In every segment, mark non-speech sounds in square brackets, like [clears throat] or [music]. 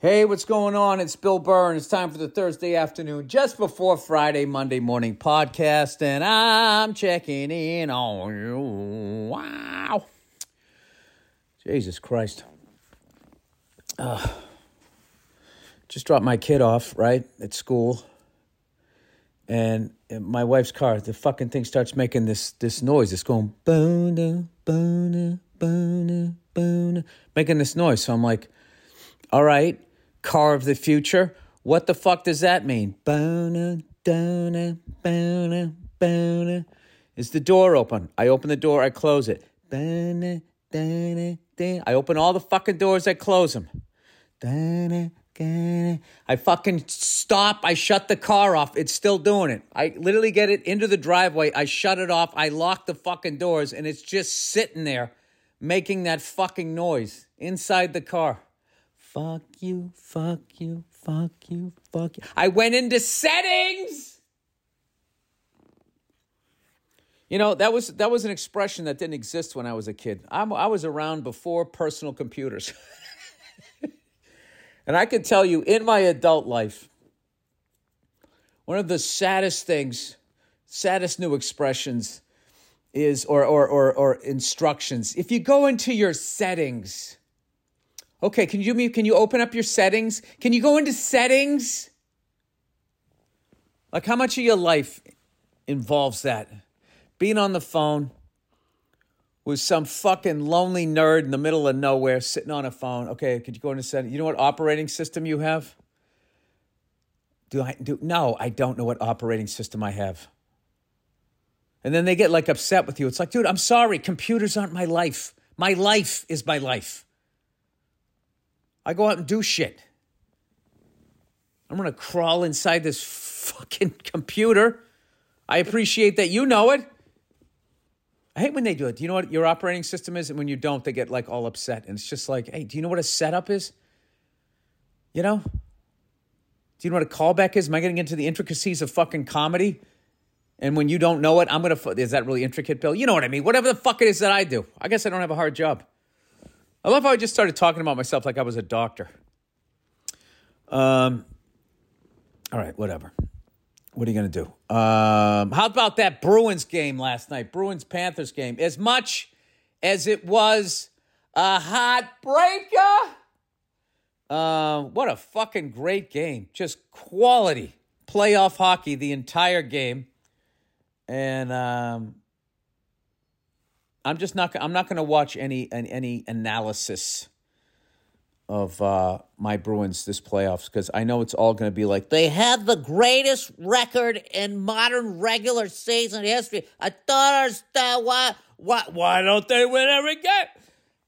Hey, what's going on? It's Bill Burr, and it's time for the Thursday afternoon, just before Friday, Monday morning podcast, and I'm checking in on you. Wow. Jesus Christ. Uh, just dropped my kid off, right, at school. And my wife's car, the fucking thing starts making this this noise. It's going boom, boom, boom, boom, making this noise. So I'm like, all right, car of the future. What the fuck does that mean? Boom, boom, boom, boom. Is the door open? I open the door, I close it. Boom, boom, boom. I open all the fucking doors, I close them. I fucking stop. I shut the car off. It's still doing it. I literally get it into the driveway. I shut it off. I lock the fucking doors, and it's just sitting there making that fucking noise inside the car. Fuck you, fuck you, fuck you, fuck you. I went into settings. You know that was that was an expression that didn't exist when I was a kid. I'm, I was around before personal computers. [laughs] And I can tell you in my adult life, one of the saddest things, saddest new expressions is, or, or, or, or instructions. If you go into your settings, okay, can you, can you open up your settings? Can you go into settings? Like, how much of your life involves that? Being on the phone, with some fucking lonely nerd in the middle of nowhere sitting on a phone. Okay, could you go into setting? You know what operating system you have? Do I do? No, I don't know what operating system I have. And then they get like upset with you. It's like, dude, I'm sorry. Computers aren't my life. My life is my life. I go out and do shit. I'm going to crawl inside this fucking [laughs] computer. I appreciate that you know it. I hate when they do it. Do you know what your operating system is? And when you don't, they get like all upset. And it's just like, hey, do you know what a setup is? You know? Do you know what a callback is? Am I getting into the intricacies of fucking comedy? And when you don't know it, I'm gonna. Is that really intricate, Bill? You know what I mean? Whatever the fuck it is that I do. I guess I don't have a hard job. I love how I just started talking about myself like I was a doctor. Um. All right, whatever. What are you going to do? Um, how about that Bruins game last night? Bruins Panthers game. As much as it was a heartbreaker, uh, what a fucking great game. Just quality playoff hockey the entire game. And um, I'm just not. I'm not going to watch any any analysis of uh, my Bruins this playoffs because I know it's all going to be like they have the greatest record in modern regular season history. I thought understand why why why don't they win every game?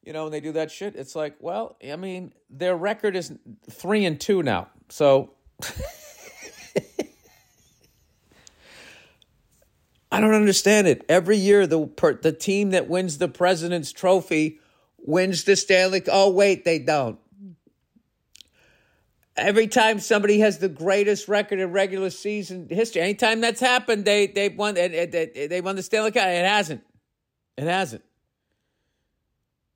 You know, when they do that shit, it's like, well, I mean, their record is three and two now, so. [laughs] I don't understand it. Every year, the per, the team that wins the President's Trophy wins the Stanley. Oh wait, they don't every time somebody has the greatest record in regular season history, anytime that's happened, they they won they, they won the Stanley Cup. It hasn't. It hasn't.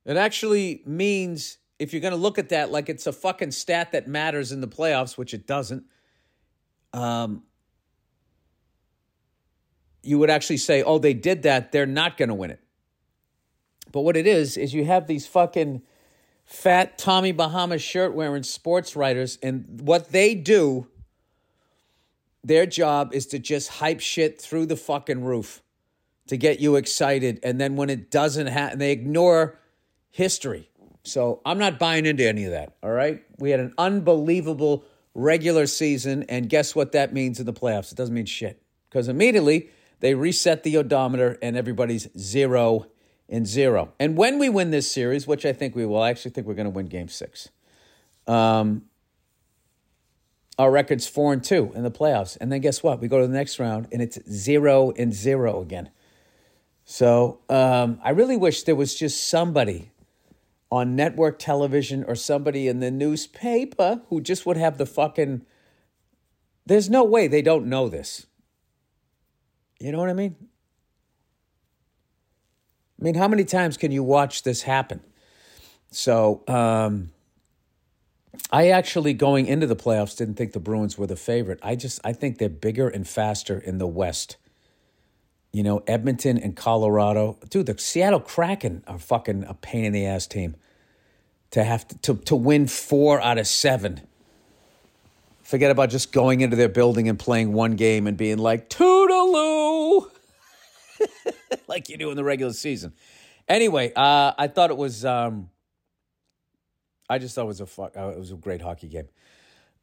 It actually means if you're going to look at that like it's a fucking stat that matters in the playoffs, which it doesn't. Um, you would actually say, "Oh, they did that. They're not going to win it." But what it is is you have these fucking fat Tommy Bahama shirt wearing sports writers, and what they do, their job is to just hype shit through the fucking roof to get you excited. And then when it doesn't happen, they ignore history. So I'm not buying into any of that. All right. We had an unbelievable regular season. And guess what that means in the playoffs? It doesn't mean shit because immediately they reset the odometer and everybody's zero and zero. And when we win this series, which I think we will, I actually think we're going to win game six. Um, our record's four and two in the playoffs. And then guess what? We go to the next round and it's zero and zero again. So um, I really wish there was just somebody on network television or somebody in the newspaper who just would have the fucking. There's no way they don't know this. You know what I mean? I mean, how many times can you watch this happen? So, um, I actually going into the playoffs didn't think the Bruins were the favorite. I just I think they're bigger and faster in the West. You know, Edmonton and Colorado. Dude, the Seattle Kraken are fucking a pain in the ass team. To have to, to, to win four out of seven. Forget about just going into their building and playing one game and being like, Toodaloo! [laughs] like you do in the regular season. Anyway, uh, I thought it was um, I just thought it was a fuck, uh, it was a great hockey game.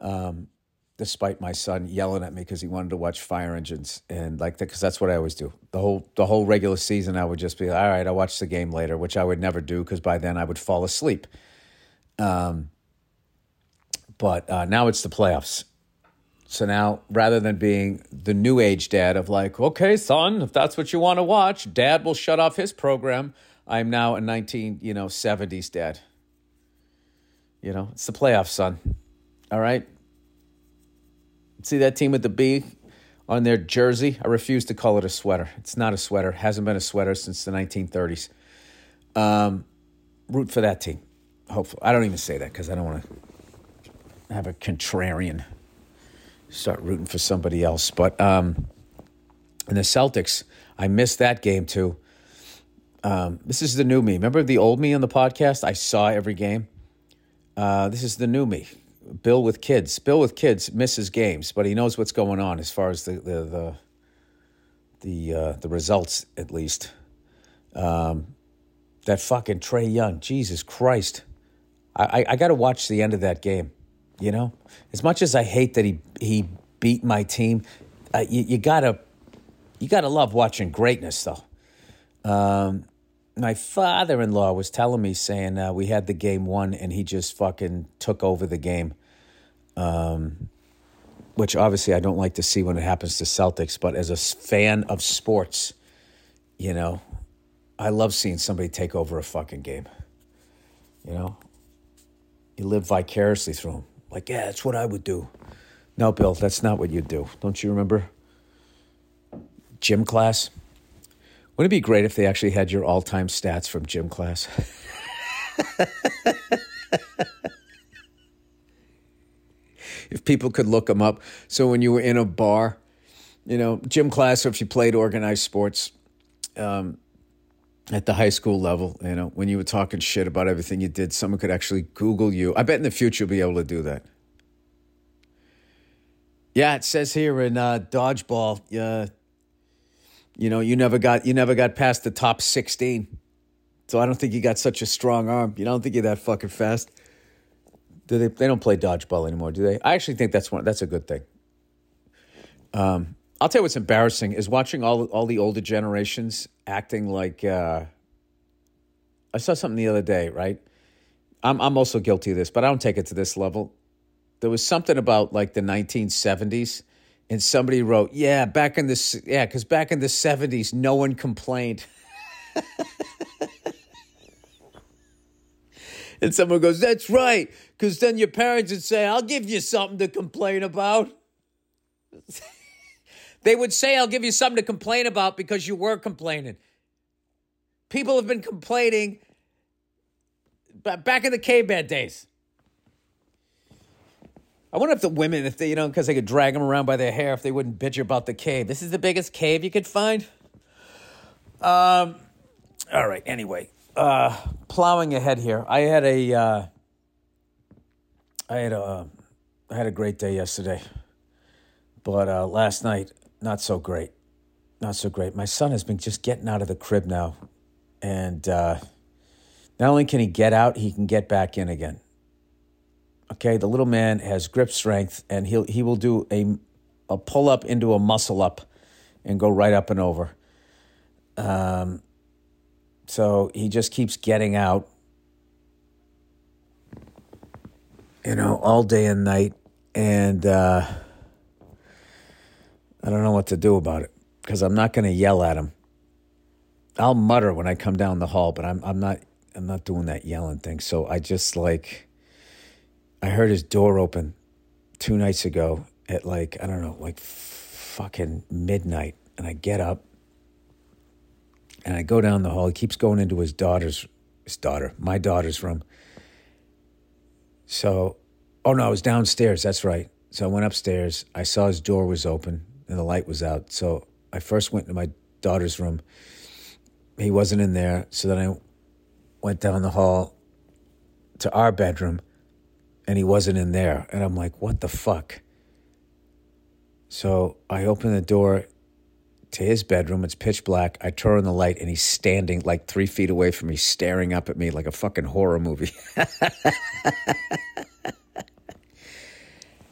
Um, despite my son yelling at me because he wanted to watch fire engines and like that because that's what I always do. The whole the whole regular season, I would just be all right. I'll watch the game later, which I would never do because by then I would fall asleep. Um, but uh, now it's the playoffs. So now, rather than being the new age dad of like, okay, son, if that's what you want to watch, dad will shut off his program. I'm now a 19, you know, 70s dad. You know, it's the playoffs, son. All right. See that team with the B on their jersey? I refuse to call it a sweater. It's not a sweater. It hasn't been a sweater since the 1930s. Um, root for that team. Hopefully, I don't even say that because I don't want to have a contrarian start rooting for somebody else. But um, and the Celtics, I missed that game too. Um, this is the new me. Remember the old me on the podcast? I saw every game. Uh, this is the new me. Bill with kids. Bill with kids misses games, but he knows what's going on as far as the the the the, uh, the results at least. Um, that fucking Trae Young, Jesus Christ! I I, I got to watch the end of that game. You know, as much as I hate that he he beat my team, uh, you, you gotta you gotta love watching greatness though. Um, my father-in-law was telling me saying uh, we had the game won and he just fucking took over the game. Um, which obviously i don't like to see when it happens to celtics but as a fan of sports you know i love seeing somebody take over a fucking game. You know? You live vicariously through them like yeah that's what i would do no bill that's not what you'd do don't you remember gym class wouldn't it be great if they actually had your all time stats from gym class? [laughs] if people could look them up. So when you were in a bar, you know, gym class, or if you played organized sports um, at the high school level, you know, when you were talking shit about everything you did, someone could actually Google you. I bet in the future you'll be able to do that. Yeah, it says here in uh, dodgeball, uh, you know, you never got you never got past the top 16. So I don't think you got such a strong arm. You don't think you're that fucking fast. Do they they don't play dodgeball anymore, do they? I actually think that's one that's a good thing. Um, I'll tell you what's embarrassing is watching all all the older generations acting like uh, I saw something the other day, right? I'm I'm also guilty of this, but I don't take it to this level. There was something about like the 1970s and somebody wrote, "Yeah, back in the yeah, because back in the '70s, no one complained." [laughs] and someone goes, "That's right," because then your parents would say, "I'll give you something to complain about." [laughs] they would say, "I'll give you something to complain about," because you were complaining. People have been complaining back in the caveman days. I wonder if the women, if they, you know, because they could drag them around by their hair, if they wouldn't bitch about the cave. This is the biggest cave you could find. Um, all right. Anyway, uh, plowing ahead here. I had a, uh, I had a, I had a great day yesterday, but uh, last night not so great, not so great. My son has been just getting out of the crib now, and uh, not only can he get out, he can get back in again. Okay, the little man has grip strength, and he'll he will do a a pull up into a muscle up, and go right up and over. Um, so he just keeps getting out, you know, all day and night, and uh, I don't know what to do about it because I'm not going to yell at him. I'll mutter when I come down the hall, but I'm I'm not I'm not doing that yelling thing. So I just like I heard his door open two nights ago at like, I don't know, like fucking midnight. And I get up and I go down the hall. He keeps going into his daughter's, his daughter, my daughter's room. So Oh no, I was downstairs. That's right. So I went upstairs. I saw his door was open and the light was out. So I first went to my daughter's room. He wasn't in there. So then I went down the hall to our bedroom and he wasn't in there. And I'm like, what the fuck? So I open the door to his bedroom. It's pitch black. I turn on the light and he's standing like three feet away from me, staring up at me like a fucking horror movie. [laughs]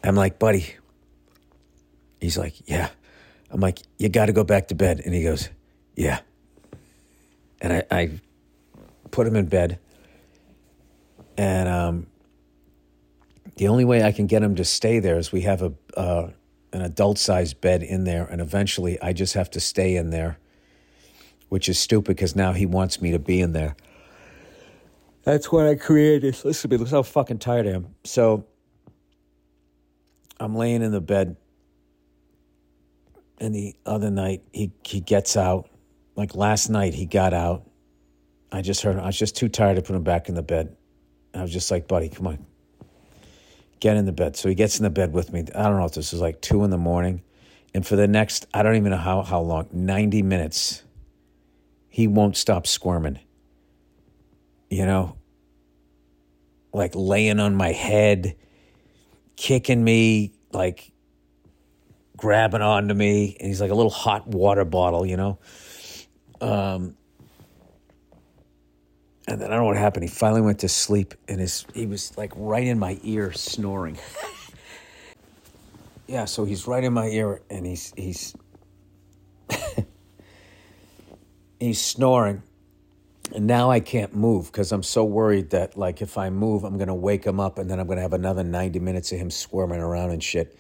I'm like, buddy. He's like, yeah. I'm like, you got to go back to bed. And he goes, yeah. And I, I put him in bed. And um, the only way I can get him to stay there is we have a uh, an adult sized bed in there, and eventually I just have to stay in there, which is stupid because now he wants me to be in there. That's what I created. Listen to me, look how fucking tired I am. So I'm laying in the bed, and the other night he he gets out. Like last night, he got out. I just heard. I was just too tired to put him back in the bed. I was just like, buddy, come on, get in the bed. So he gets in the bed with me. I don't know if this is like two in the morning. And for the next, I don't even know how, how long, 90 minutes, he won't stop squirming. You know, like laying on my head, kicking me, like grabbing onto me. And he's like a little hot water bottle, you know. Um, and then I don't know what happened. He finally went to sleep, and his he was like right in my ear snoring. [laughs] yeah, so he's right in my ear, and he's he's [laughs] he's snoring, and now I can't move because I'm so worried that like if I move, I'm gonna wake him up, and then I'm gonna have another ninety minutes of him squirming around and shit.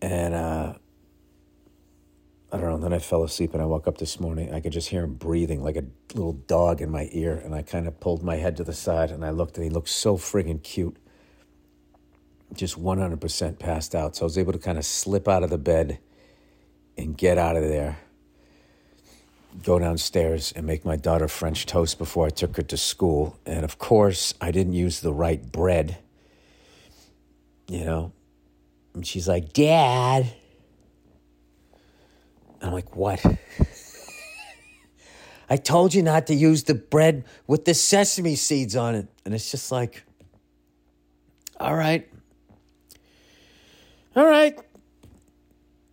And uh, I don't know. Then I fell asleep and I woke up this morning. I could just hear him breathing like a little dog in my ear. And I kind of pulled my head to the side and I looked and he looked so friggin' cute. Just 100% passed out. So I was able to kind of slip out of the bed and get out of there. Go downstairs and make my daughter French toast before I took her to school. And of course, I didn't use the right bread. You know? And she's like, Dad I'm like, what? [laughs] I told you not to use the bread with the sesame seeds on it. And it's just like, all right. All right.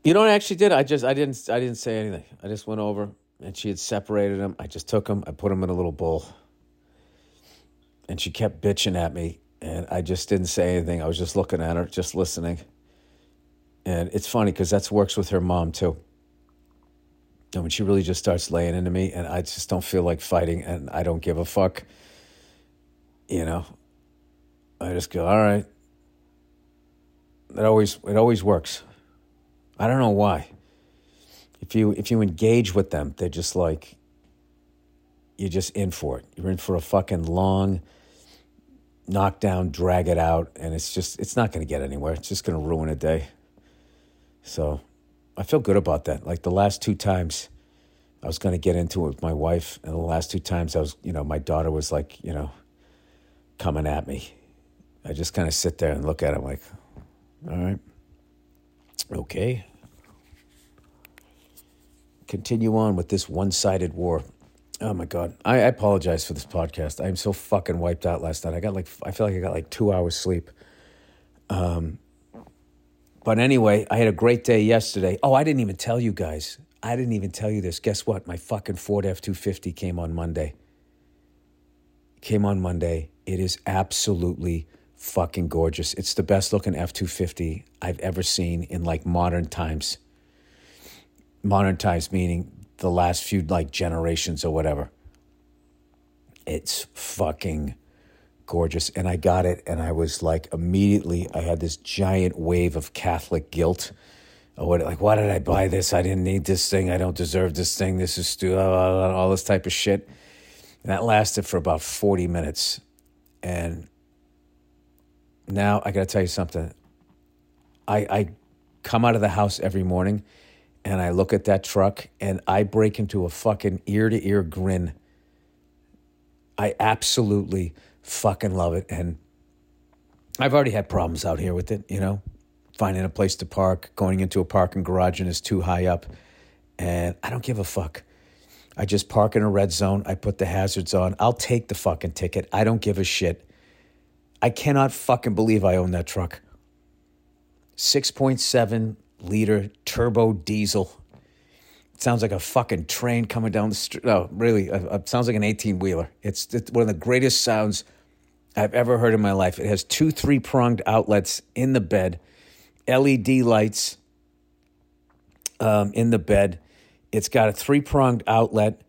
You know what I actually did? I just I didn't I didn't say anything. I just went over and she had separated them. I just took them, I put them in a little bowl. And she kept bitching at me and I just didn't say anything. I was just looking at her, just listening. And it's funny because that works with her mom too and when she really just starts laying into me and I just don't feel like fighting and I don't give a fuck, you know, I just go, all right. It always it always works. I don't know why. If you if you engage with them, they're just like you're just in for it. You're in for a fucking long knockdown, drag it out, and it's just it's not gonna get anywhere. It's just gonna ruin a day. So I feel good about that. Like the last two times I was going to get into it with my wife, and the last two times I was, you know, my daughter was like, you know, coming at me. I just kind of sit there and look at him like, all right, okay. Continue on with this one sided war. Oh my God. I, I apologize for this podcast. I'm so fucking wiped out last night. I got like, I feel like I got like two hours sleep. Um, but anyway, I had a great day yesterday. Oh, I didn't even tell you guys. I didn't even tell you this. Guess what? My fucking Ford F 250 came on Monday. Came on Monday. It is absolutely fucking gorgeous. It's the best looking F 250 I've ever seen in like modern times. Modern times meaning the last few like generations or whatever. It's fucking gorgeous. And I got it, and I was like, immediately, I had this giant wave of Catholic guilt. Oh, what, like, why did I buy this? I didn't need this thing. I don't deserve this thing. This is stupid. Uh, uh, all this type of shit. And that lasted for about 40 minutes. And now I got to tell you something. I, I come out of the house every morning and I look at that truck and I break into a fucking ear to ear grin. I absolutely fucking love it. And I've already had problems out here with it, you know, finding a place to park, going into a parking garage and it's too high up. And I don't give a fuck. I just park in a red zone. I put the hazards on. I'll take the fucking ticket. I don't give a shit. I cannot fucking believe I own that truck. 6.7 liter turbo diesel. It sounds like a fucking train coming down the street. No, really, it sounds like an 18 wheeler. It's, it's one of the greatest sounds I've ever heard in my life. It has two three pronged outlets in the bed, LED lights um, in the bed. It's got a three pronged outlet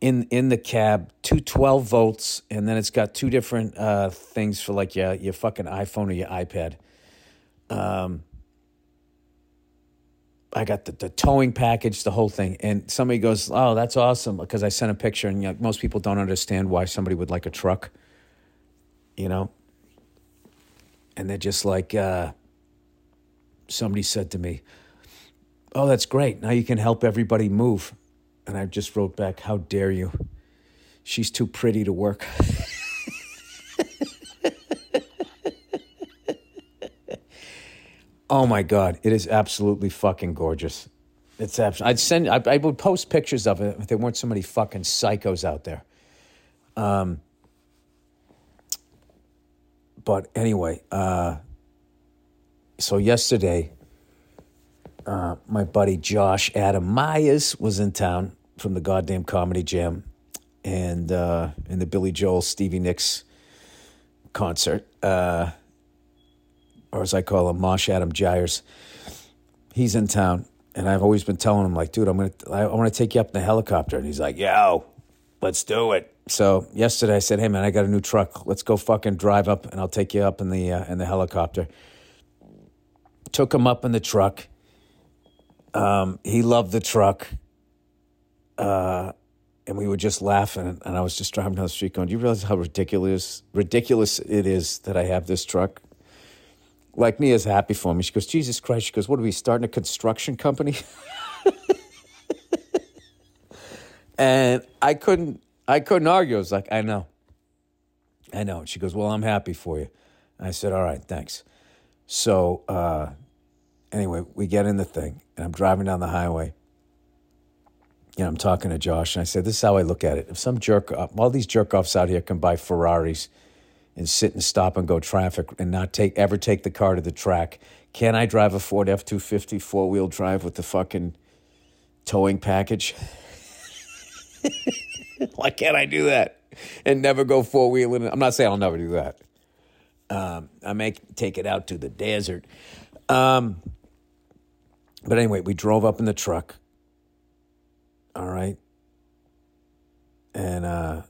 in in the cab, two 12 volts, and then it's got two different uh, things for like your your fucking iPhone or your iPad. Um, I got the, the towing package, the whole thing. And somebody goes, Oh, that's awesome. Because I sent a picture, and you know, most people don't understand why somebody would like a truck you know? And they're just like, uh, somebody said to me, Oh, that's great. Now you can help everybody move. And I just wrote back, How dare you? She's too pretty to work. [laughs] oh my God. It is absolutely fucking gorgeous. It's absolutely, I'd send, I, I would post pictures of it if there weren't so many fucking psychos out there. Um, but anyway, uh, so yesterday, uh, my buddy Josh Adam Meyers was in town from the goddamn comedy jam and uh, in the Billy Joel Stevie Nicks concert, uh, or as I call him, Mosh Adam Gyres. He's in town, and I've always been telling him like, dude, I'm gonna, I, I want to take you up in the helicopter, and he's like, yo, let's do it. So yesterday I said, "Hey man, I got a new truck. Let's go fucking drive up, and I'll take you up in the uh, in the helicopter." Took him up in the truck. Um, he loved the truck, uh, and we were just laughing. And I was just driving down the street, going, "Do you realize how ridiculous ridiculous it is that I have this truck?" Like Mia's happy for me. She goes, "Jesus Christ!" She goes, "What are we starting a construction company?" [laughs] and I couldn't I couldn't argue. I was like, I know. I know. she goes, Well, I'm happy for you. And I said, All right, thanks. So, uh, anyway, we get in the thing, and I'm driving down the highway. And I'm talking to Josh, and I said, This is how I look at it. If some jerk, all these jerk offs out here can buy Ferraris and sit and stop and go traffic and not take ever take the car to the track, can I drive a Ford F 250 four wheel drive with the fucking towing package? [laughs] [laughs] Why can't I do that and never go four wheeling? I'm not saying I'll never do that. Um, I may take it out to the desert. Um, but anyway, we drove up in the truck. All right. And, uh,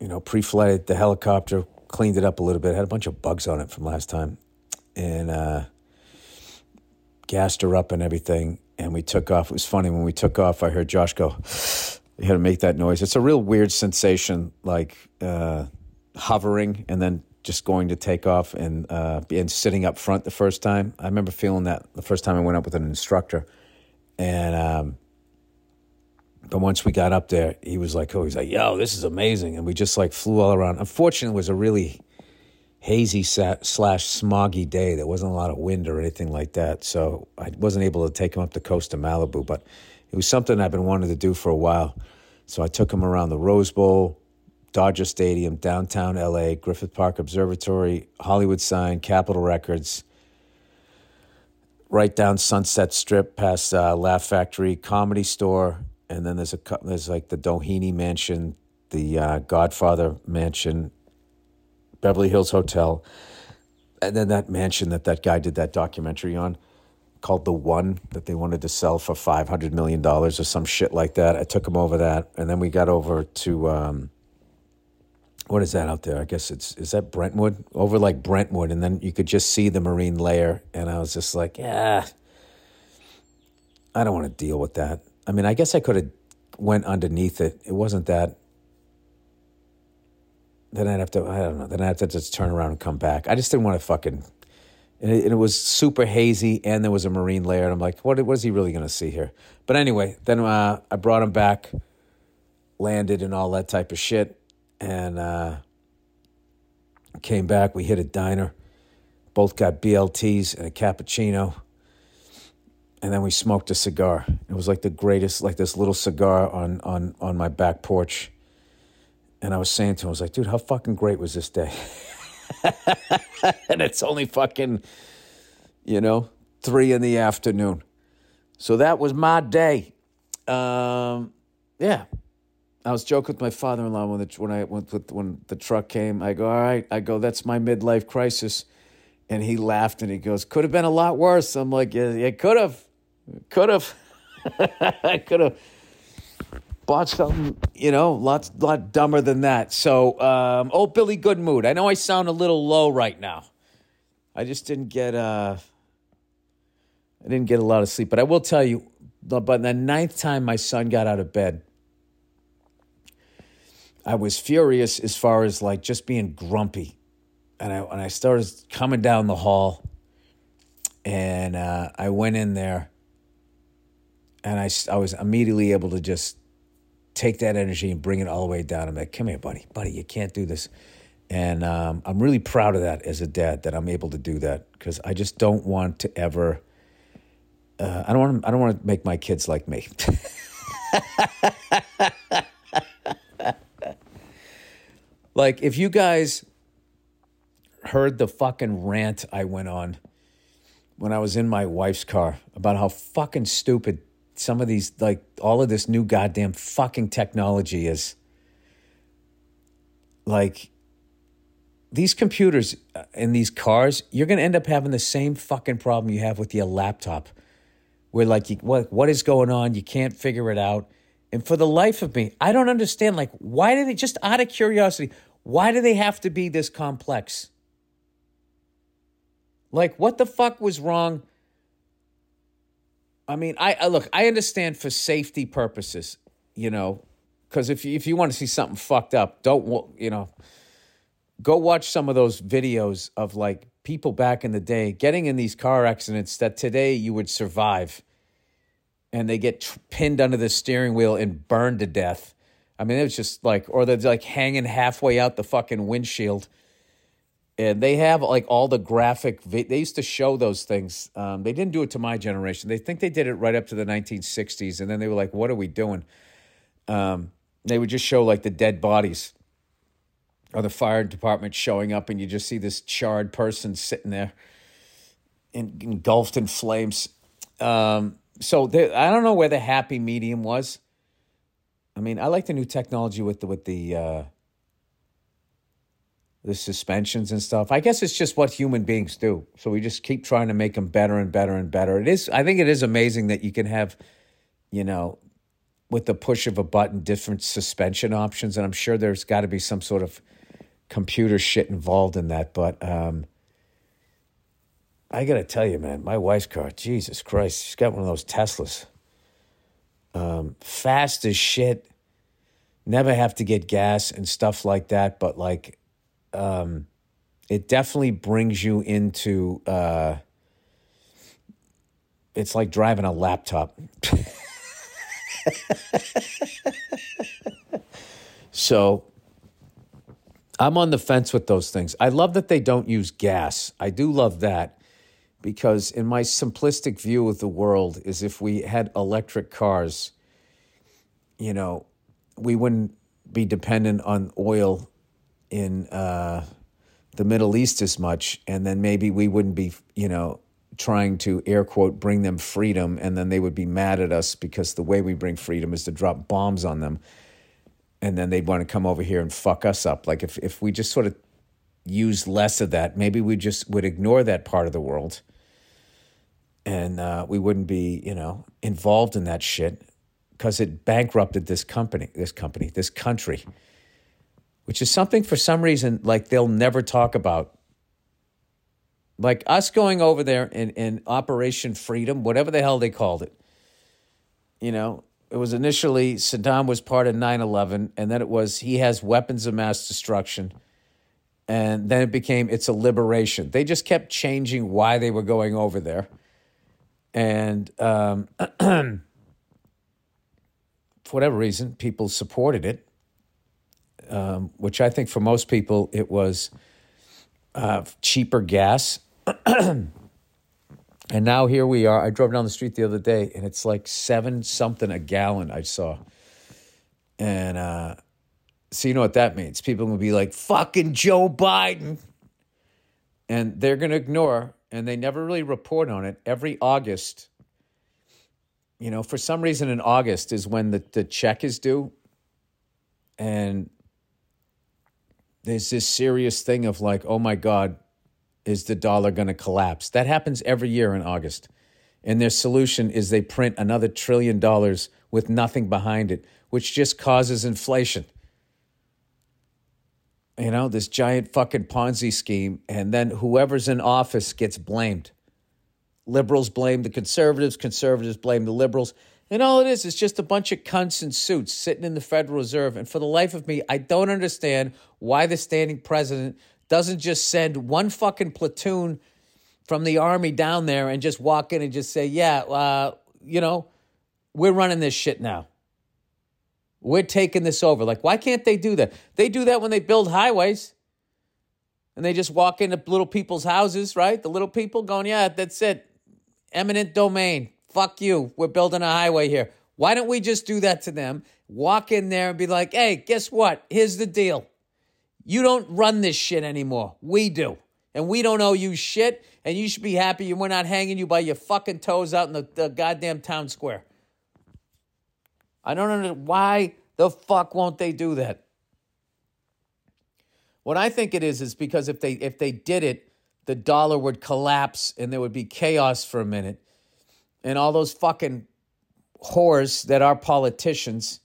you know, pre flighted the helicopter, cleaned it up a little bit, had a bunch of bugs on it from last time, and uh, gassed her up and everything. And we took off. It was funny when we took off, I heard Josh go, had to make that noise. It's a real weird sensation, like uh, hovering and then just going to take off and uh, and sitting up front the first time. I remember feeling that the first time I went up with an instructor, and um, but once we got up there, he was like, "Oh, he's like, yo, this is amazing," and we just like flew all around. Unfortunately, it was a really hazy slash smoggy day. There wasn't a lot of wind or anything like that, so I wasn't able to take him up the coast to Malibu, but it was something I've been wanting to do for a while. So I took him around the Rose Bowl, Dodger Stadium, downtown LA, Griffith Park Observatory, Hollywood sign, Capitol Records, right down Sunset Strip past uh, Laugh Factory, Comedy Store, and then there's a there's like the Doheny Mansion, the uh, Godfather Mansion, Beverly Hills Hotel, and then that mansion that that guy did that documentary on called The One that they wanted to sell for $500 million or some shit like that. I took them over that. And then we got over to, um, what is that out there? I guess it's, is that Brentwood? Over like Brentwood. And then you could just see the marine layer. And I was just like, yeah, I don't want to deal with that. I mean, I guess I could have went underneath it. It wasn't that. Then I'd have to, I don't know, then I'd have to just turn around and come back. I just didn't want to fucking and it, and it, was super hazy, and there was a marine layer. And I'm like, what, what is he really going to see here? But anyway, then uh, I brought him back, landed, and all that type of shit. And uh, Came back, we hit a diner, both got BLTs and a cappuccino. And then we smoked a cigar. It was like the greatest, like this little cigar on on on my back porch. And I was saying to him, I was like, dude, how fucking great was this day? [laughs] [laughs] and it's only fucking, you know, three in the afternoon. So that was my day. Um, yeah. I was joking with my father-in-law when the when I went with when the truck came. I go, all right. I go, that's my midlife crisis, and he laughed and he goes, could have been a lot worse. I'm like, yeah, it could have, could have, [laughs] I could have bought something, you know, lots lot dumber than that. So, um, oh, Billy Good Mood. I know I sound a little low right now. I just didn't get uh, I didn't get a lot of sleep. But I will tell you, but the ninth time my son got out of bed I was furious as far as like just being grumpy. And I, and I started coming down the hall and uh, I went in there and I, I was immediately able to just take that energy and bring it all the way down. I'm like, come here, buddy, buddy, you can't do this. And um, I'm really proud of that as a dad that I'm able to do that because I just don't want to ever. Uh, I don't want. I don't want to make my kids like me. [laughs] Like, if you guys heard the fucking rant I went on when I was in my wife's car about how fucking stupid some of these, like, all of this new goddamn fucking technology is. Like, these computers uh, in these cars, you're going to end up having the same fucking problem you have with your laptop, where like, you, what what is going on? You can't figure it out, and for the life of me, I don't understand. Like, why do they just out of curiosity? Why do they have to be this complex? Like, what the fuck was wrong? I mean, I, I look, I understand for safety purposes, you know, because if you, if you want to see something fucked up, don't, you know, go watch some of those videos of like people back in the day getting in these car accidents that today you would survive and they get pinned under the steering wheel and burned to death I mean, it was just like, or they're like hanging halfway out the fucking windshield. And they have like all the graphic, they used to show those things. Um, they didn't do it to my generation. They think they did it right up to the 1960s. And then they were like, what are we doing? Um, they would just show like the dead bodies or the fire department showing up, and you just see this charred person sitting there engulfed in flames. Um, so they, I don't know where the happy medium was. I mean, I like the new technology with the with the uh, the suspensions and stuff. I guess it's just what human beings do. So we just keep trying to make them better and better and better. It is. I think it is amazing that you can have, you know, with the push of a button, different suspension options, and I'm sure there's got to be some sort of computer shit involved in that. But um, I got to tell you, man, my wife's car, Jesus Christ, she's got one of those Teslas. Um, fast as shit never have to get gas and stuff like that. But like, um, it definitely brings you into. Uh, it's like driving a laptop. [laughs] so I'm on the fence with those things. I love that they don't use gas. I do love that because in my simplistic view of the world is if we had electric cars, you know, we wouldn't be dependent on oil in uh, the Middle East as much, and then maybe we wouldn't be, you know, trying to air quote bring them freedom, and then they would be mad at us because the way we bring freedom is to drop bombs on them, and then they'd want to come over here and fuck us up. Like if if we just sort of use less of that, maybe we just would ignore that part of the world, and uh, we wouldn't be, you know, involved in that shit because it bankrupted this company, this company, this country, which is something for some reason like they'll never talk about. Like us going over there in, in Operation Freedom, whatever the hell they called it. You know, it was initially Saddam was part of 9 11, and then it was he has weapons of mass destruction. And then it became it's a liberation. They just kept changing why they were going over there. And um, [clears throat] for whatever reason, people supported it, um, which I think for most people it was uh, cheaper gas. [clears throat] and now here we are. I drove down the street the other day and it's like seven something a gallon I saw. And uh, so you know what that means. People will be like, fucking Joe Biden. And they're going to ignore, and they never really report on it. Every August, you know, for some reason in August is when the, the check is due. And there's this serious thing of like, oh my God, is the dollar going to collapse? That happens every year in August. And their solution is they print another trillion dollars with nothing behind it, which just causes inflation. You know, this giant fucking Ponzi scheme. And then whoever's in office gets blamed. Liberals blame the conservatives, conservatives blame the liberals. And all it is is just a bunch of cunts in suits sitting in the Federal Reserve. And for the life of me, I don't understand why the standing president doesn't just send one fucking platoon from the army down there and just walk in and just say, yeah, uh, you know, we're running this shit now. We're taking this over. Like, why can't they do that? They do that when they build highways and they just walk into little people's houses, right? The little people going, yeah, that's it. Eminent domain. Fuck you. We're building a highway here. Why don't we just do that to them? Walk in there and be like, hey, guess what? Here's the deal. You don't run this shit anymore. We do. And we don't owe you shit. And you should be happy And we're not hanging you by your fucking toes out in the, the goddamn town square. I don't understand why the fuck won't they do that? What I think it is is because if they if they did it, the dollar would collapse and there would be chaos for a minute. And all those fucking whores that are politicians,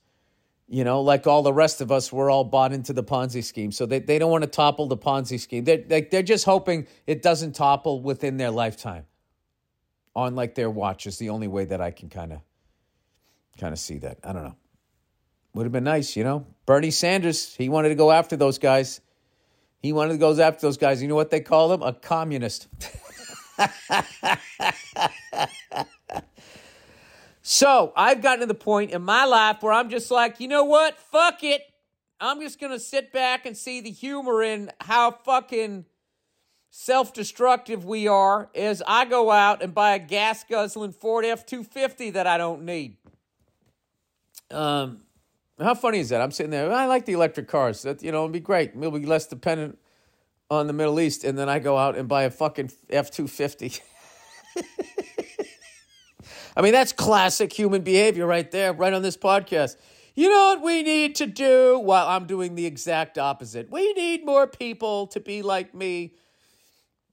you know, like all the rest of us, we're all bought into the Ponzi scheme. So they, they don't want to topple the Ponzi scheme. They're, they, they're just hoping it doesn't topple within their lifetime on like their watch is the only way that I can kind of kind of see that. I don't know. Would have been nice, you know. Bernie Sanders, he wanted to go after those guys. He wanted to go after those guys. You know what they call him? A communist. [laughs] so I've gotten to the point in my life where I'm just like, you know what? Fuck it. I'm just going to sit back and see the humor in how fucking self destructive we are as I go out and buy a gas guzzling Ford F 250 that I don't need. Um, how funny is that? I'm sitting there. I like the electric cars. That you know, it'd be great. We'll be less dependent on the Middle East, and then I go out and buy a fucking F two fifty. [laughs] I mean, that's classic human behavior right there, right on this podcast. You know what we need to do? While I'm doing the exact opposite. We need more people to be like me,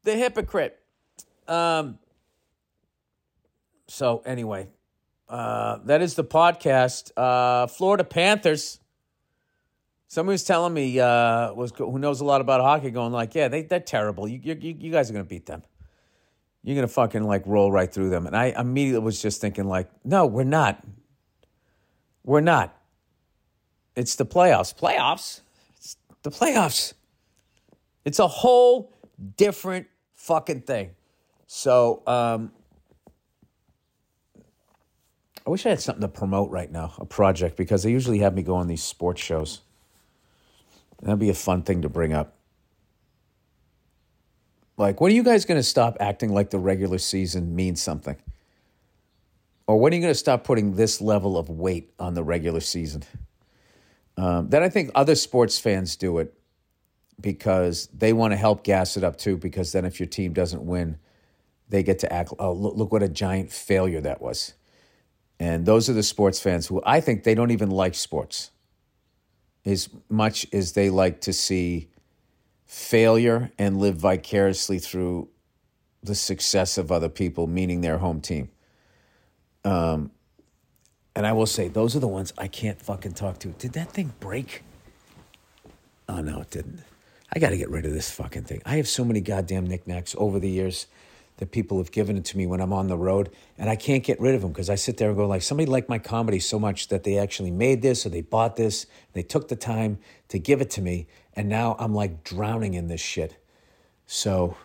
the hypocrite. Um. So anyway, uh, that is the podcast. Uh, Florida Panthers. Somebody was telling me uh, was who knows a lot about hockey, going like, "Yeah, they they're terrible. You you, you guys are gonna beat them. You're gonna fucking like roll right through them." And I immediately was just thinking like, "No, we're not. We're not. It's the playoffs. Playoffs. It's the playoffs. It's a whole different fucking thing." So um, I wish I had something to promote right now, a project, because they usually have me go on these sports shows. That'd be a fun thing to bring up. Like, when are you guys going to stop acting like the regular season means something? Or when are you going to stop putting this level of weight on the regular season? Um, then I think other sports fans do it because they want to help gas it up too. Because then if your team doesn't win, they get to act, oh, look, look what a giant failure that was. And those are the sports fans who I think they don't even like sports as much as they like to see failure and live vicariously through the success of other people, meaning their home team. Um, and I will say, those are the ones I can't fucking talk to. Did that thing break? Oh, no, it didn't. I got to get rid of this fucking thing. I have so many goddamn knickknacks over the years that people have given it to me when I'm on the road, and I can't get rid of them because I sit there and go like, somebody liked my comedy so much that they actually made this or they bought this, they took the time to give it to me, and now I'm like drowning in this shit. So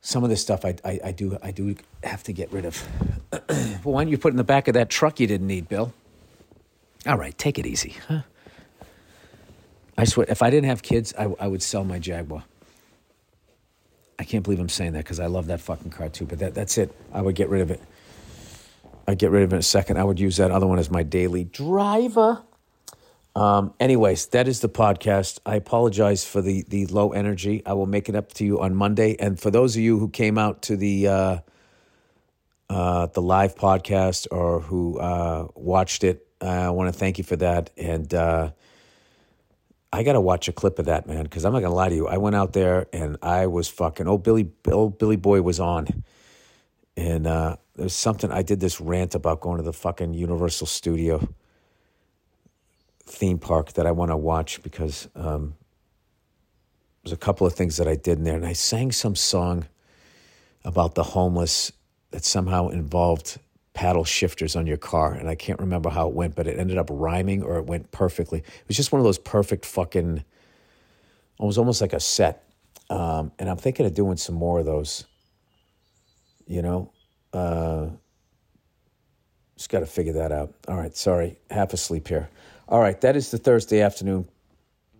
some of this stuff I, I, I do I do have to get rid of. [clears throat] well, why don't you put in the back of that truck you didn't need, Bill? All right, take it easy, huh? I swear, if I didn't have kids, I, I would sell my Jaguar. I can't believe I'm saying that because I love that fucking car too. But that, that's it. I would get rid of it. I'd get rid of it in a second. I would use that other one as my daily driver. Um, anyways, that is the podcast. I apologize for the the low energy. I will make it up to you on Monday. And for those of you who came out to the uh, uh, the live podcast or who uh, watched it, I want to thank you for that. And uh, I got to watch a clip of that, man, because I'm not gonna lie to you. I went out there and I was fucking. Oh, Billy, old Billy Boy was on, and uh, there's something. I did this rant about going to the fucking Universal Studio theme park that I want to watch because um, there's a couple of things that I did in there, and I sang some song about the homeless that somehow involved paddle shifters on your car, and I can't remember how it went, but it ended up rhyming or it went perfectly. It was just one of those perfect fucking. It was almost like a set, um, and I'm thinking of doing some more of those. You know, uh, just got to figure that out. All right, sorry, half asleep here. All right, that is the Thursday afternoon,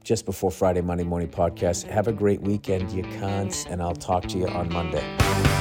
just before Friday, Monday morning podcast. Have a great weekend, you cons, and I'll talk to you on Monday.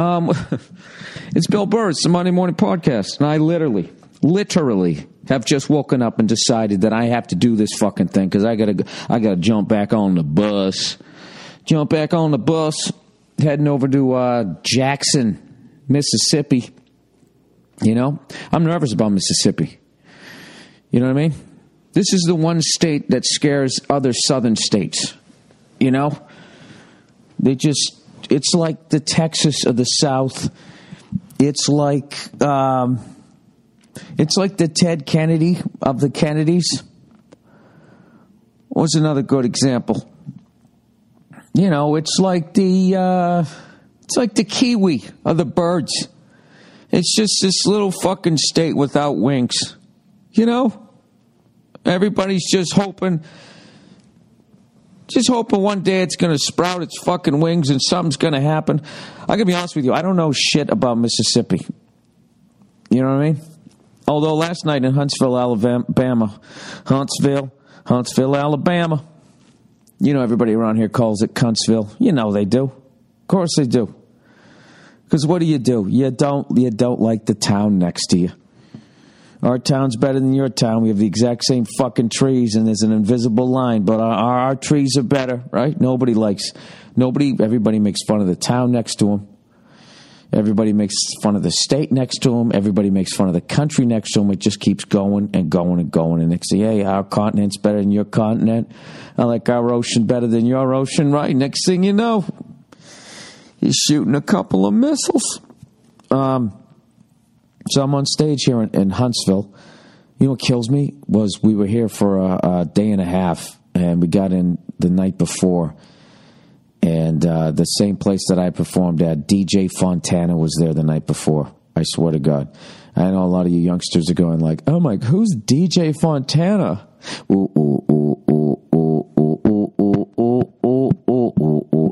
Um, [laughs] it's Bill Burr. It's the Monday Morning Podcast, and I literally, literally have just woken up and decided that I have to do this fucking thing because I gotta, I gotta jump back on the bus. Jump back on the bus, heading over to uh, Jackson, Mississippi. You know, I'm nervous about Mississippi. You know what I mean? This is the one state that scares other southern states. You know? They just, it's like the Texas of the South. It's like, um, it's like the Ted Kennedy of the Kennedys. What's another good example? You know, it's like the, uh, it's like the Kiwi of the birds. It's just this little fucking state without wings. You know? Everybody's just hoping, just hoping one day it's going to sprout its fucking wings and something's going to happen. I can be honest with you, I don't know shit about Mississippi. You know what I mean? Although last night in Huntsville, Alabama, Huntsville, Huntsville, Alabama, you know everybody around here calls it Huntsville. You know they do. Of course they do. Because what do you do? You don't you don't like the town next to you. Our town's better than your town. We have the exact same fucking trees, and there's an invisible line. But our, our trees are better, right? Nobody likes, nobody. Everybody makes fun of the town next to them. Everybody makes fun of the state next to them. Everybody makes fun of the country next to them. It just keeps going and going and going. And next thing, hey, our continent's better than your continent. I like our ocean better than your ocean, right? Next thing you know, he's shooting a couple of missiles. Um, so I'm on stage here in, in, Huntsville. You know what kills me was we were here for a, a day and a half, and we got in the night before, and uh, the same place that I performed at, DJ Fontana was there the night before. I swear to God. I know a lot of you youngsters are going like, "Oh my, who's DJ Fontana?" Oh, oh, oh, oh, oh.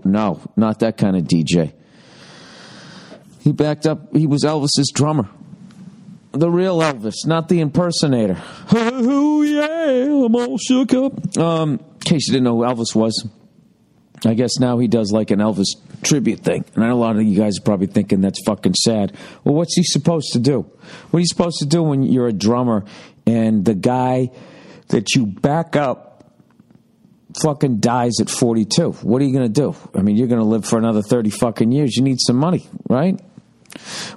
No, not that kind of DJ. He backed up, he was Elvis's drummer. The real Elvis, not the impersonator. Oh, yeah, I'm all shook up. Um, in case you didn't know who Elvis was, I guess now he does like an Elvis tribute thing. And I know a lot of you guys are probably thinking that's fucking sad. Well, what's he supposed to do? What are you supposed to do when you're a drummer and the guy that you back up fucking dies at 42? What are you going to do? I mean, you're going to live for another 30 fucking years. You need some money, right?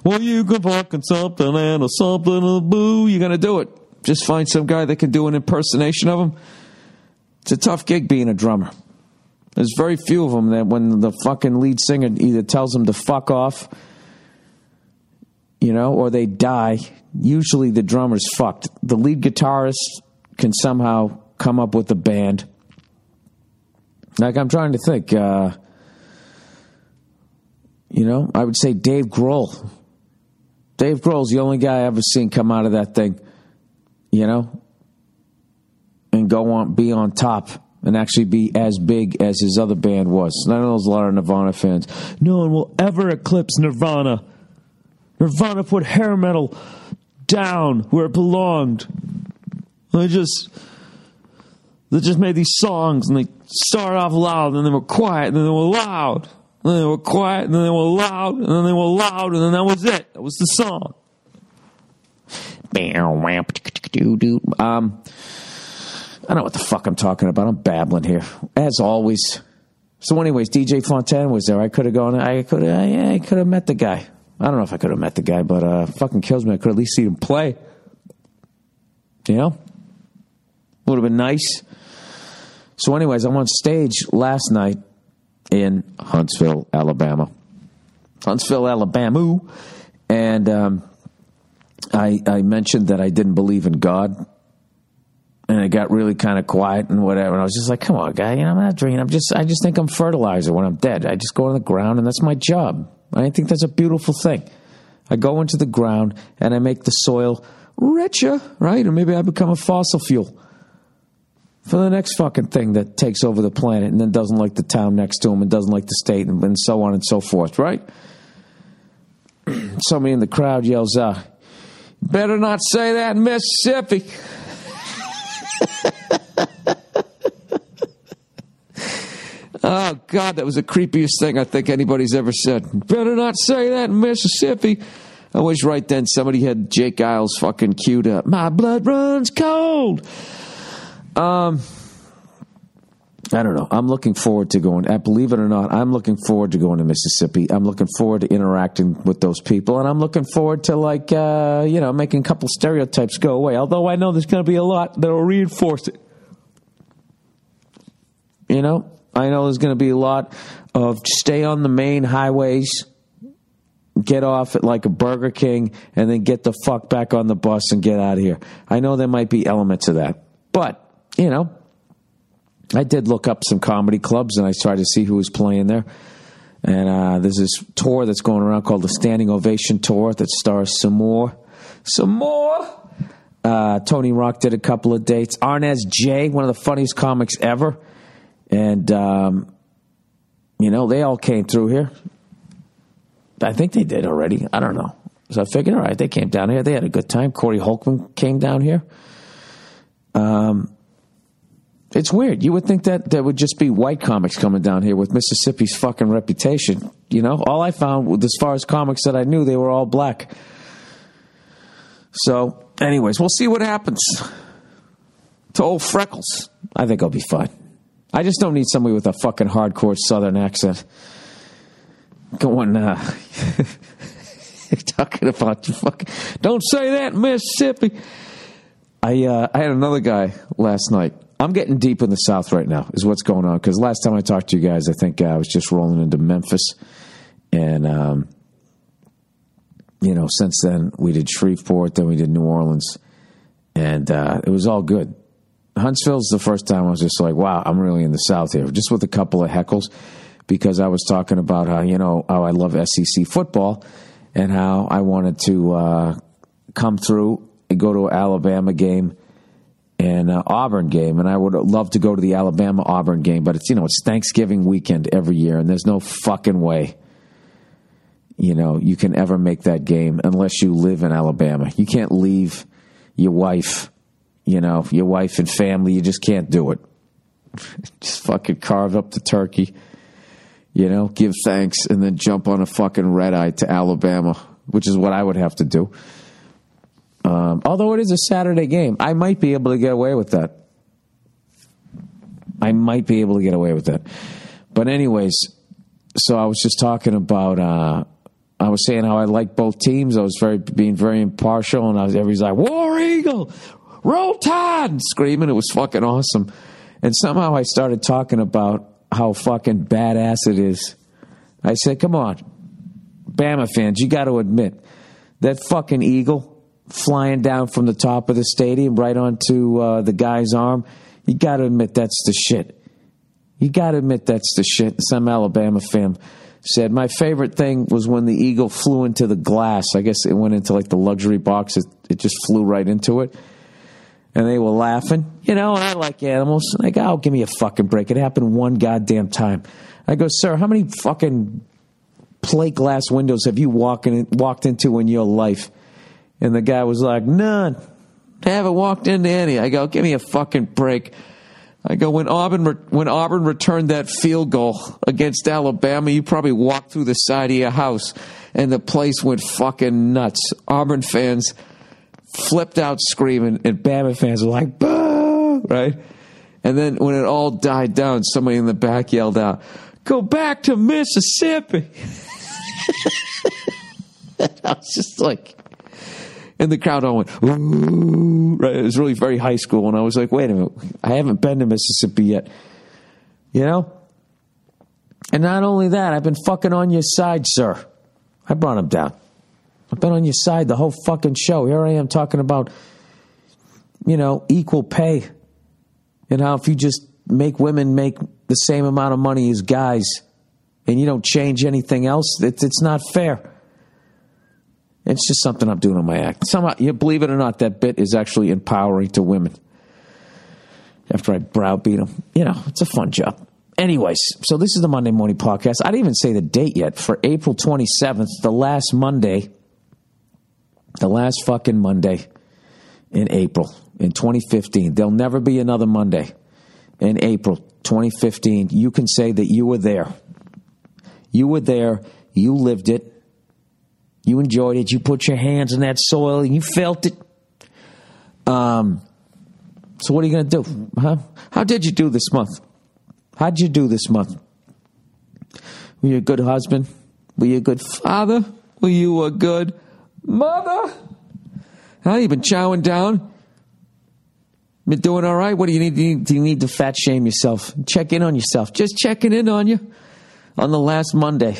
Well, you can fucking something and a something a boo. You're going to do it. Just find some guy that can do an impersonation of him. It's a tough gig being a drummer. There's very few of them that when the fucking lead singer either tells them to fuck off, you know, or they die, usually the drummer's fucked. The lead guitarist can somehow come up with a band. Like I'm trying to think, uh, you know, I would say Dave Grohl. Dave Grohl's the only guy I ever seen come out of that thing, you know, and go on, be on top and actually be as big as his other band was. Know there's a lot of Nirvana fans. No one will ever eclipse Nirvana. Nirvana put hair metal down where it belonged. They just they just made these songs and they started off loud and then they were quiet and then they were loud. And then they were quiet and then they were loud and then they were loud and then that was it. That was the song. Um I don't know what the fuck I'm talking about. I'm babbling here, as always. So, anyways, DJ Fontaine was there. I could have gone. I could have. Yeah, I could have met the guy. I don't know if I could have met the guy, but uh, fucking kills me. I could at least see him play. You know, would have been nice. So, anyways, I'm on stage last night in Huntsville, Alabama. Huntsville, Alabama, and um, I, I mentioned that I didn't believe in God and it got really kind of quiet and whatever. And I was just like, "Come on, guy, you know, I'm not drinking. I'm just, I just think I'm fertilizer when I'm dead. I just go in the ground, and that's my job. I think that's a beautiful thing. I go into the ground and I make the soil richer, right? Or maybe I become a fossil fuel for the next fucking thing that takes over the planet and then doesn't like the town next to him and doesn't like the state and, and so on and so forth, right? [clears throat] Somebody in the crowd yells out, "Better not say that in Mississippi." [laughs] oh, God, that was the creepiest thing I think anybody's ever said. Better not say that in Mississippi. I wish right then somebody had J. Geils fucking queued up. My blood runs cold. Um, I don't know. I'm looking forward to going. Uh, believe it or not, I'm looking forward to going to Mississippi. I'm looking forward to interacting with those people, and I'm looking forward to like uh, you know making a couple stereotypes go away. Although I know there's going to be a lot that will reinforce it. You know, I know there's going to be a lot of stay on the main highways, get off at like a Burger King, and then get the fuck back on the bus and get out of here. I know there might be elements of that, but you know I did look up some comedy clubs and I tried to see who was playing there. And uh, there's this tour that's going around called the Standing Ovation Tour that stars Sommore. Some more! Uh, Tony Rock did a couple of dates. Arnez J, one of the funniest comics ever. And, um, you know, they all came through here. I think they did already. I don't know. So I figured, all right, they came down here. They had a good time. Corey Holcomb came down here. Um, it's weird. You would think that there would just be white comics coming down here with Mississippi's fucking reputation. You know, all I found as far as comics that I knew, they were all black. So, anyways, we'll see what happens to old Freckles. I think I'll be fine. I just don't need somebody with a fucking hardcore Southern accent going, uh, [laughs] talking about fucking. Don't say that, Mississippi. I uh, I had another guy last night I'm getting deep in the South right now, is what's going on. Because last time I talked to you guys, I think uh, I was just rolling into Memphis. And, um, you know, since then, we did Shreveport, then we did New Orleans. And uh, it was all good. Huntsville's the first time I was just like, wow, I'm really in the South here, just with a couple of heckles. Because I was talking about how, you know, how I love SEC football and how I wanted to uh, come through and go to an Alabama game and uh, Auburn game, and I would love to go to the Alabama Auburn game, but it's you know it's Thanksgiving weekend every year, and there's no fucking way, you know, you can ever make that game unless you live in Alabama. You can't leave your wife, you know, your wife and family. You just can't do it. [laughs] just fucking carve up the turkey, you know, give thanks, and then jump on a fucking red eye to Alabama, which is what I would have to do. Um, although it is a Saturday game, I might be able to get away with that. I might be able to get away with that. But anyways, so I was just talking about. Uh, I was saying how I like both teams. I was very being very impartial, and I was everybody's like War Eagle, Roll Tide, screaming. It was fucking awesome. And somehow I started talking about how fucking badass it is. I said, "Come on, Bama fans, you got to admit that fucking eagle." Flying down from the top of the stadium right onto uh, the guy's arm. You got to admit that's the shit. You got to admit that's the shit. Some Alabama fan said my favorite thing was when the eagle flew into the glass. I guess it went into like the luxury box. It, it just flew right into it. And they were laughing, you know, and I like animals. Like, oh, give me a fucking break. It happened one goddamn time. I go, sir, how many fucking plate glass windows have you walking, walked into in your life? And the guy was like, none. Haven't walked into any. I go, give me a fucking break. I go, when Auburn, when Auburn returned that field goal against Alabama, you probably walked through the side of your house and the place went fucking nuts. Auburn fans flipped out screaming and Bama fans were like, boo, right? And then when it all died down, somebody in the back yelled out, go back to Mississippi. [laughs] I was just like, and the crowd all went, Ooh. right? It was really very high school. And I was like, wait a minute, I haven't been to Mississippi yet. You know? And not only that, I've been fucking on your side, sir. I brought him down. I've been on your side the whole fucking show. Here I am talking about, you know, equal pay and how if you just make women make the same amount of money as guys and you don't change anything else, it's, it's not fair. It's just something I'm doing on my act. Somehow, you believe it or not, that bit is actually empowering to women. After I browbeat them, you know, it's a fun job. Anyways, so this is the Monday Morning Podcast. I didn't even say the date yet for April 27th, the last Monday, the last fucking Monday in April in 2015. There'll never be another Monday in April 2015. You can say that you were there. You were there. You lived it. You enjoyed it. You put your hands in that soil and you felt it. Um, so what are you going to do? Huh? How did you do this month? How did you do this month? Were you a good husband? Were you a good father? Were you a good mother? Huh? You been chowing down? Been doing all right? What do you need? Do you need, do you need to fat shame yourself? Check in on yourself. Just checking in on you on the last Monday.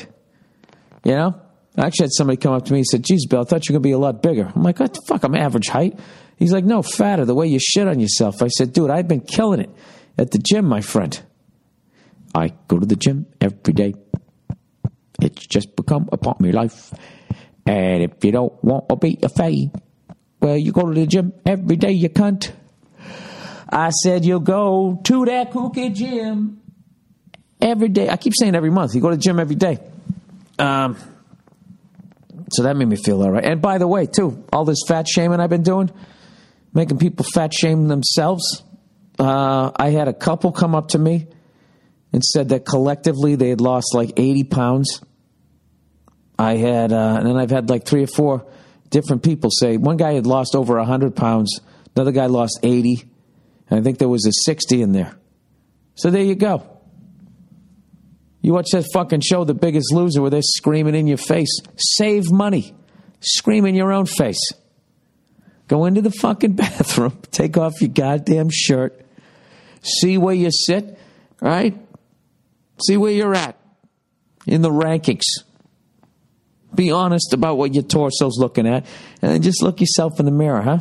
You know? I actually had somebody come up to me and said, Geez, Bill, I thought you were going to be a lot bigger. I'm like, What the fuck? I'm average height. He's like, No, fatter, the way you shit on yourself. I said, Dude, I've been killing it at the gym, my friend. I go to the gym every day. It's just become a part of my life. And if you don't want to be a fade, well, you go to the gym every day, you cunt. I said, You'll go to that cookie gym every day. I keep saying every month. You go to the gym every day. Um, so that made me feel all right. And by the way, too, all this fat shaming I've been doing, making people fat shame themselves. Uh, I had a couple come up to me and said that collectively they had lost like 80 pounds. I had, uh, and then I've had like three or four different people say one guy had lost over 100 pounds, another guy lost 80, and I think there was a 60 in there. So there you go. You watch that fucking show, The Biggest Loser, where they're screaming in your face. Save money. Scream in your own face. Go into the fucking [laughs] bathroom, take off your goddamn shirt, see where you sit, right? See where you're at in the rankings. Be honest about what your torso's looking at, and then just look yourself in the mirror, huh?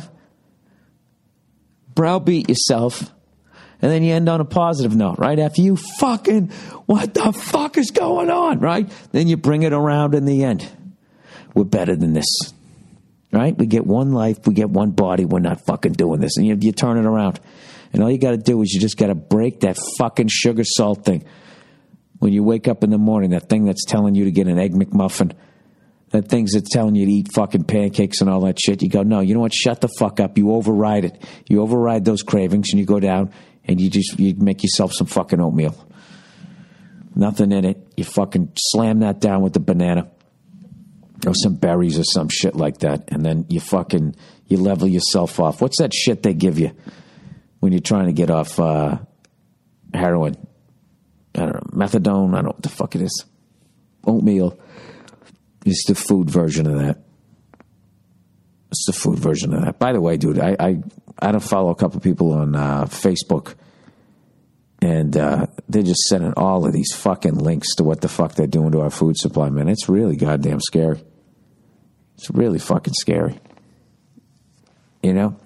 Browbeat yourself and then you end on a positive note, right? After you fucking, what the fuck is going on, right? Then you bring it around in the end. We're better than this. right? We get one life, we get one body. We're not fucking doing this, and you, you turn it around. And all you got to do is you just got to break that fucking sugar salt thing. When you wake up in the morning, that thing that's telling you to get an egg McMuffin, that thing's that's telling you to eat fucking pancakes and all that shit. You go, no, you know what? Shut the fuck up. You override it. You override those cravings, and you go down and you just you make yourself some fucking oatmeal. Nothing in it. You fucking slam that down with the banana or some berries or some shit like that, and then you fucking you level yourself off. What's that shit they give you when you're trying to get off uh, heroin? I don't know methadone. I don't know what the fuck it is. Oatmeal is the food version of that. It's the food version of that. By the way, dude, I I, I don't follow a couple of people on uh, Facebook and uh, they're just sending all of these fucking links to what the fuck they're doing to our food supply, man. It's really goddamn scary. It's really fucking scary. You know?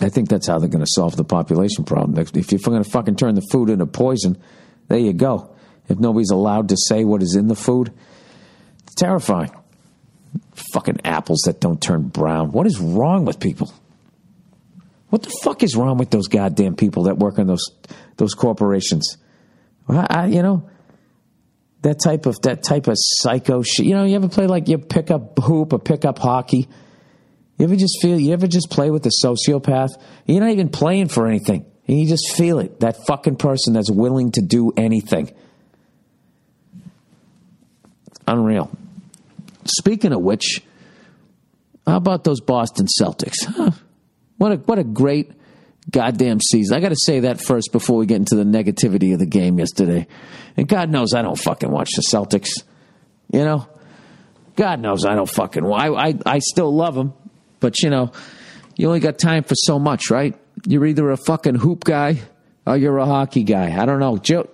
I think that's how they're going to solve the population problem. If you're going to fucking turn the food into poison, there you go. If nobody's allowed to say what is in the food, it's terrifying. Fucking apples that don't turn brown. What is wrong with people? What the fuck is wrong with those goddamn people that work in those those corporations? I, I, you know, that type of that type of psycho shit. You know, you ever play like you pick up hoop or pick up hockey? You ever just feel? You ever just play with a sociopath? You're not even playing for anything, you just feel it. That fucking person that's willing to do anything. Unreal. Speaking of which, how about those Boston Celtics? Huh? What a what a great goddamn season. I got to say that first before we get into the negativity of the game yesterday. And God knows I don't fucking watch the Celtics. You know, God knows I don't fucking. I I, I still love them, but you know, you only got time for so much, right? You're either a fucking hoop guy or you're a hockey guy. I don't know. Joe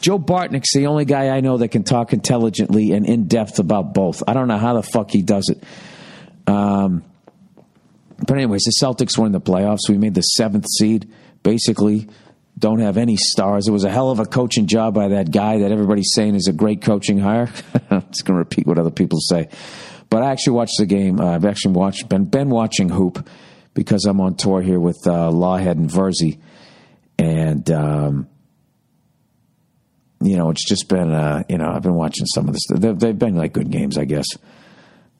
Joe Bartnick's the only guy I know that can talk intelligently and in depth about both. I don't know how the fuck he does it. Um, but anyways, the Celtics were in the playoffs. We made the seventh seed. Basically, don't have any stars. It was a hell of a coaching job by that guy that everybody's saying is a great coaching hire. [laughs] I'm just going to repeat what other people say. But I actually watched the game. Uh, I've actually watched been been watching hoop because I'm on tour here with uh, Lawhead and Virzi, and um, you know it's just been uh, you know I've been watching some of this. They've, they've been like good games, I guess.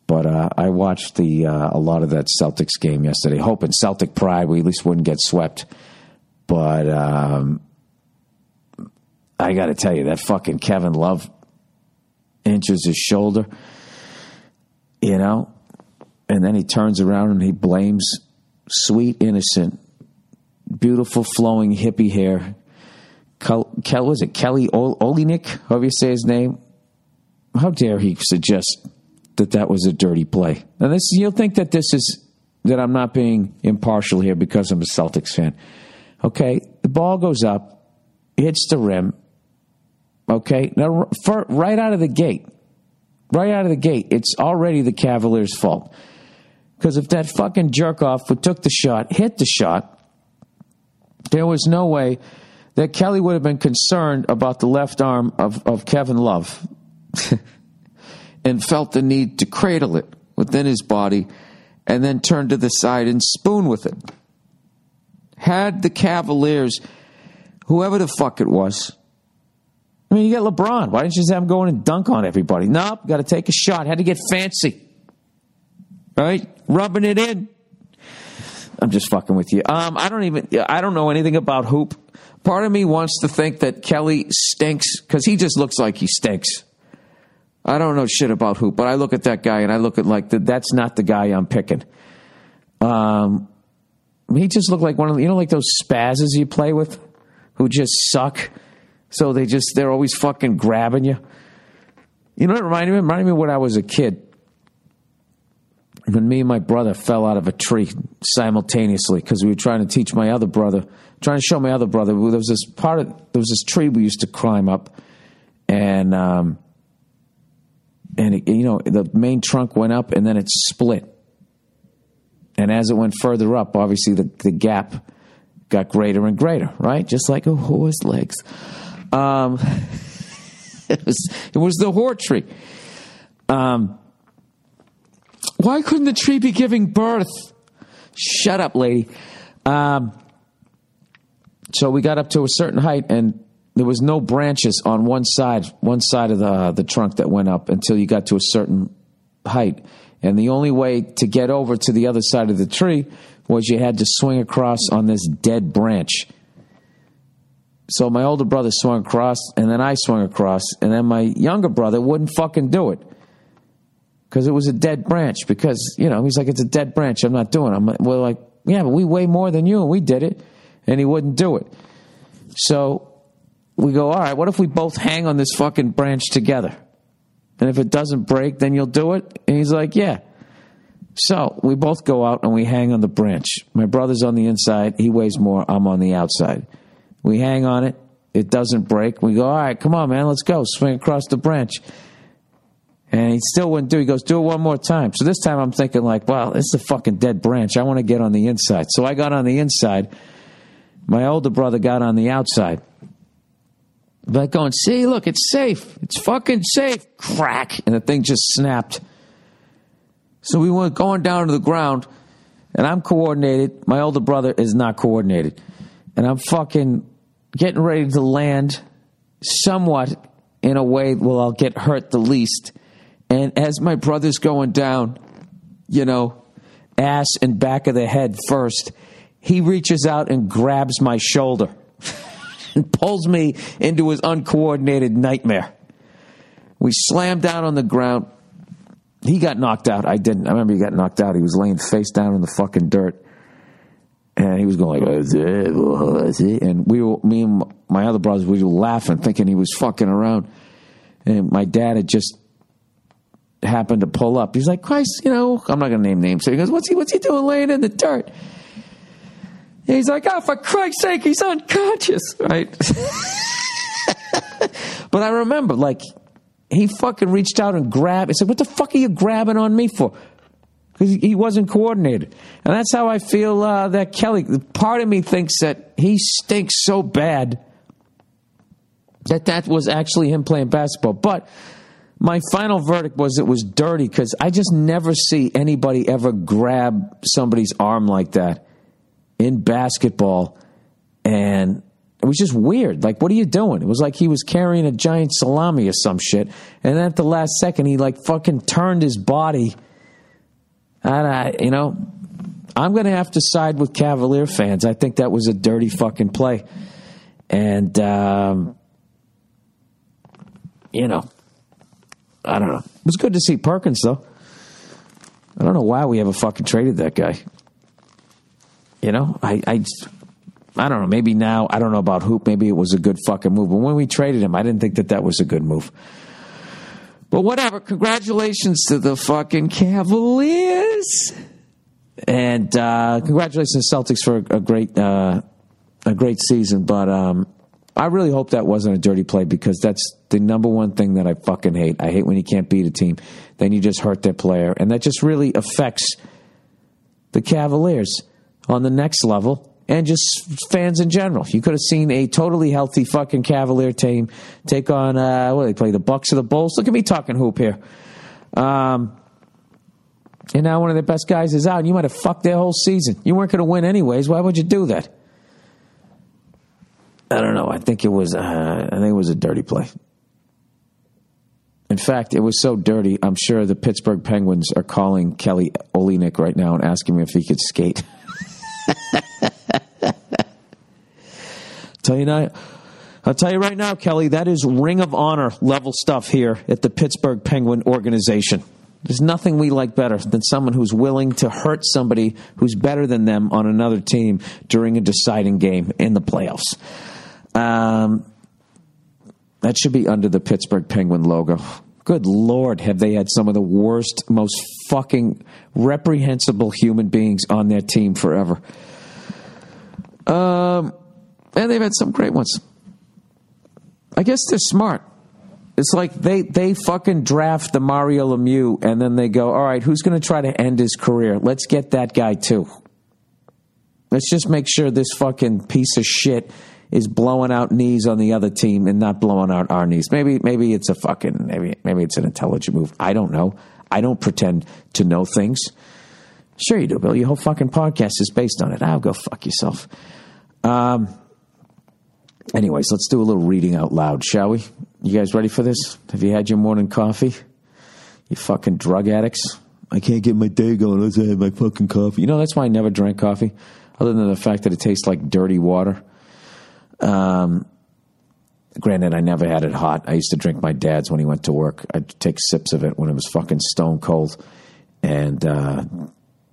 But uh, I watched the uh, a lot of that Celtics game yesterday, hoping Celtic pride we at least wouldn't get swept. But um, I got to tell you, that fucking Kevin Love inches his shoulder, you know, and then he turns around and he blames sweet, innocent, beautiful, flowing hippie hair. Kel, Kel was it Kelly Olynyk? However you say his name. How dare he suggest that that was a dirty play. Now, this you'll think that this is that I'm not being impartial here because I'm a Celtics fan. Okay, the ball goes up, hits the rim. Okay, now for, right out of the gate, right out of the gate, it's already the Cavaliers' fault. Because if that fucking jerk off who took the shot hit the shot, there was no way that Kelly would have been concerned about the left arm of, of Kevin Love. [laughs] and felt the need to cradle it within his body and then turn to the side and spoon with it. Had the Cavaliers, whoever the fuck it was, I mean, you got LeBron. Why didn't you just have him go in and dunk on everybody? Nope, got to take a shot. Had to get fancy. Right? Rubbing it in. I'm just fucking with you. Um, I don't even, I don't know anything about hoop. Part of me wants to think that Kelly stinks because he just looks like he stinks. I don't know shit about hoop, but I look at that guy and I look at like that's not the guy I'm picking. Um, he just looked like one of the, you know like those spazzes you play with, who just suck. So they just they're always fucking grabbing you. You know what it reminded me? It reminded me when I was a kid. When me and my brother fell out of a tree simultaneously because we were trying to teach my other brother, trying to show my other brother. There was this part of there was this tree we used to climb up, and um, and it, you know the main trunk went up and then it split and as it went further up obviously the, the gap got greater and greater right just like a horse legs um, [laughs] it was it was the horse tree um, Why couldn't the tree be giving birth? Shut up, lady. Um, so we got up to a certain height, and there was no branches on one side, one side of the the trunk that went up until you got to a certain height. And the only way to get over to the other side of the tree was you had to swing across on this dead branch. So my older brother swung across, and then I swung across, and then my younger brother wouldn't fucking do it because it was a dead branch. Because you know he's like, it's a dead branch. I'm not doing. it. I'm we're like, yeah, but we weigh more than you, and we did it, and he wouldn't do it. So we go, all right. What if we both hang on this fucking branch together? And if it doesn't break, then you'll do it. And he's like, yeah. So we both go out and we hang on the branch. My brother's on the inside. He weighs more. I'm on the outside. We hang on it. It doesn't break. We go, all right, come on, man, let's go. Swing across the branch. And he still wouldn't do. He goes, do it one more time. So this time I'm thinking like, wow, this is a fucking dead branch. I want to get on the inside. So I got on the inside. My older brother got on the outside. But going, see, look, it's safe. It's fucking safe. Crack. And the thing just snapped. So we went going down to the ground, and I'm coordinated. My older brother is not coordinated. And I'm fucking getting ready to land somewhat in a way where I'll get hurt the least. And as my brother's going down, you know, ass and back of the head first, he reaches out and grabs my shoulder and pulls me into his uncoordinated nightmare. We slammed down on the ground. He got knocked out. I didn't. I remember he got knocked out. He was laying face down in the fucking dirt. And he was going like, and we were, me and my other brothers, we were laughing, thinking he was fucking around. And my dad had just happened to pull up. He's like, Christ, you know, I'm not going to name names. So he goes, what's he, what's he doing laying in the dirt? He's like, oh, for Christ's sake, he's unconscious, right? [laughs] but I remember, like, he fucking reached out and grabbed. He said, what the fuck are you grabbing on me for? Because he wasn't coordinated. And that's how I feel uh, that Kelly, part of me thinks that he stinks so bad that that was actually him playing basketball. But my final verdict was it was dirty because I just never see anybody ever grab somebody's arm like that in basketball. And it was just weird. Like, what are you doing? It was like he was carrying a giant salami or some shit. And at the last second, he like fucking turned his body. And I, you know, I'm going to have to side with Cavalier fans. I think that was a dirty fucking play. And, um, you know, I don't know. It was good to see Perkins, though. I don't know why we ever fucking traded that guy. You know, I, I, I don't know. Maybe now I don't know about Hoop. Maybe it was a good fucking move. But when we traded him, I didn't think that that was a good move. But whatever. Congratulations to the fucking Cavaliers, and uh, congratulations to Celtics for a great, uh, a great season. But um, I really hope that wasn't a dirty play because that's the number one thing that I fucking hate. I hate when you can't beat a team, then you just hurt their player, and that just really affects the Cavaliers on the next level and just fans in general. You could have seen a totally healthy fucking Cavalier team take on uh, what they play the Bucks or the Bulls. Look at me talking hoop here. Um, and now one of their best guys is out. And you might have fucked their whole season. You weren't going to win anyways. Why would you do that? I don't know. I think it was. Uh, I think it was a dirty play. In fact, it was so dirty. I'm sure the Pittsburgh Penguins are calling Kelly Olynyk right now and asking him if he could skate. [laughs] [laughs] tell you now, I'll tell you right now, Kelly, that is Ring of Honor level stuff here at the Pittsburgh Penguin organization. There's nothing we like better than someone who's willing to hurt somebody who's better than them on another team during a deciding game in the playoffs. Um, that should be under the Pittsburgh Penguin logo. Good Lord, have they had some of the worst, most fucking reprehensible human beings on their team forever. Um, and they've had some great ones. I guess they're smart. It's like they, they fucking draft the Mario Lemieux and then they go, all right, who's going to try to end his career? Let's get that guy too. Let's just make sure this fucking piece of shit is blowing out knees on the other team and not blowing out our knees. Maybe maybe it's a fucking maybe maybe it's an intelligent move. I don't know. I don't pretend to know things. Sure, you do, Bill. Your whole fucking podcast is based on it. I'll go fuck yourself. Um. Anyways, let's do a little reading out loud, shall we? You guys ready for this? Have you had your morning coffee? You fucking drug addicts. I can't get my day going unless I have my fucking coffee. You know, that's why I never drank coffee, other than the fact that it tastes like dirty water. Um, granted, I never had it hot. I used to drink my dad's when he went to work. I'd take sips of it when it was fucking stone cold. And, uh,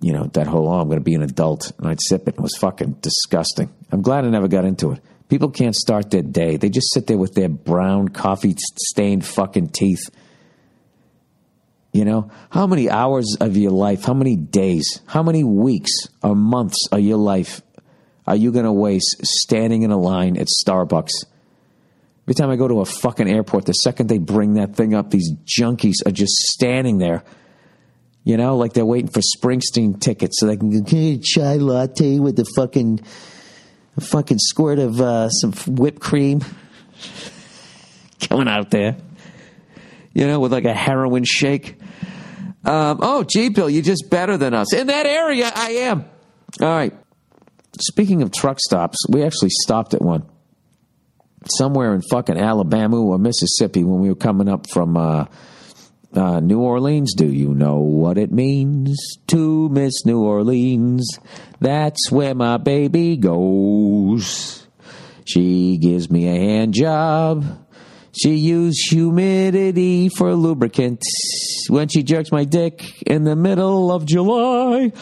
you know, that whole, oh, I'm going to be an adult. And I'd sip it. It was fucking disgusting. I'm glad I never got into it. People can't start their day. They just sit there with their brown, coffee stained fucking teeth. You know, how many hours of your life, how many days, how many weeks or months of your life are you going to waste standing in a line at Starbucks? Every time I go to a fucking airport, the second they bring that thing up, these junkies are just standing there. You know, like they're waiting for Springsteen tickets so they can get a chai latte with the fucking, fucking squirt of uh, some whipped cream [laughs] coming out there. You know, with like a heroin shake. Um, oh, G Bill, you're just better than us. In that area, I am. All right. Speaking of truck stops, we actually stopped at one somewhere in fucking Alabama or Mississippi when we were coming up from uh, uh, New Orleans. Do you know what it means to miss New Orleans? That's where my baby goes. She gives me a hand job. She used humidity for lubricant when she jerks my dick in the middle of July,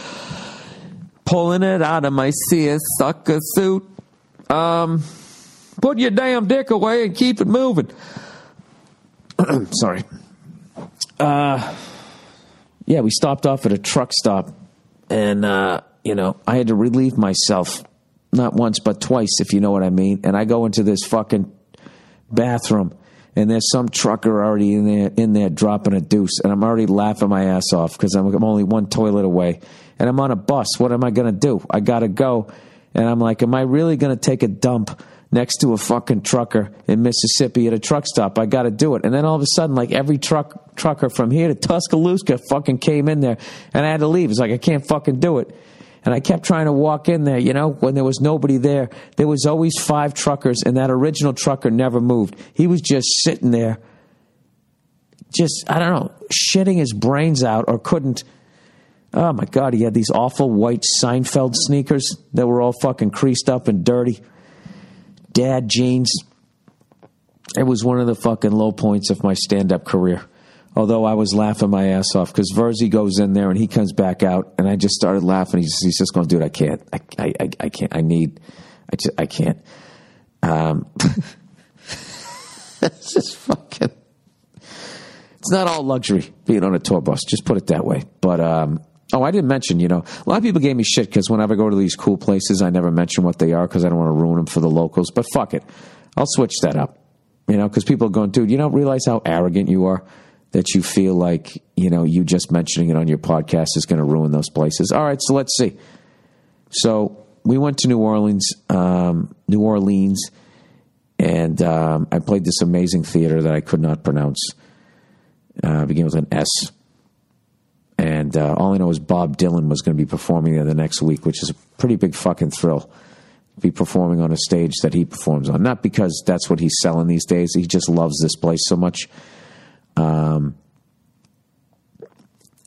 pulling it out of my seersucker suit. Um, put your damn dick away and keep it moving. [clears throat] Sorry. Uh, yeah, we stopped off at a truck stop, and uh, you know I had to relieve myself not once but twice, if you know what I mean. And I go into this fucking bathroom and there's some trucker already in there in there dropping a deuce, and I'm already laughing my ass off because I'm, I'm only one toilet away, and I'm on a bus. What am I gonna do? I gotta go, and I'm like, am I really gonna take a dump? Next to a fucking trucker in Mississippi at a truck stop, I got to do it. And then all of a sudden, like every truck trucker from here to Tuscaloosa fucking came in there, and I had to leave. It's like I can't fucking do it. And I kept trying to walk in there, you know, when there was nobody there. There was always five truckers, and that original trucker never moved. He was just sitting there, just, I don't know, shitting his brains out or couldn't. Oh my God, he had these awful white Seinfeld sneakers that were all fucking creased up and dirty. Dad jeans. It was one of the fucking low points of my stand up career. Although I was laughing my ass off because Virzi goes in there and he comes back out, and I just started laughing. He's, he's just going, dude, I can't, I, I, I can't, I need, I just, I can't. Um, [laughs] it's just fucking. It's not all luxury being on a tour bus. Just put it that way. But um, oh, I didn't mention. You know, a lot of people gave me shit because whenever I go to these cool places, I never mention what they are because I don't want to ruin them for the locals. But fuck it, I'll switch that up. You know, because people are going, dude, you don't realize how arrogant you are that you feel like you know you just mentioning it on your podcast is going to ruin those places. All right, so let's see. So we went to New Orleans, um, New Orleans, and um, I played this amazing theater that I could not pronounce. Uh, began with an S. And uh, all I know is Bob Dylan was going to be performing there the next week, which is a pretty big fucking thrill. Be performing on a stage that he performs on. Not because that's what he's selling these days. He just loves this place so much um,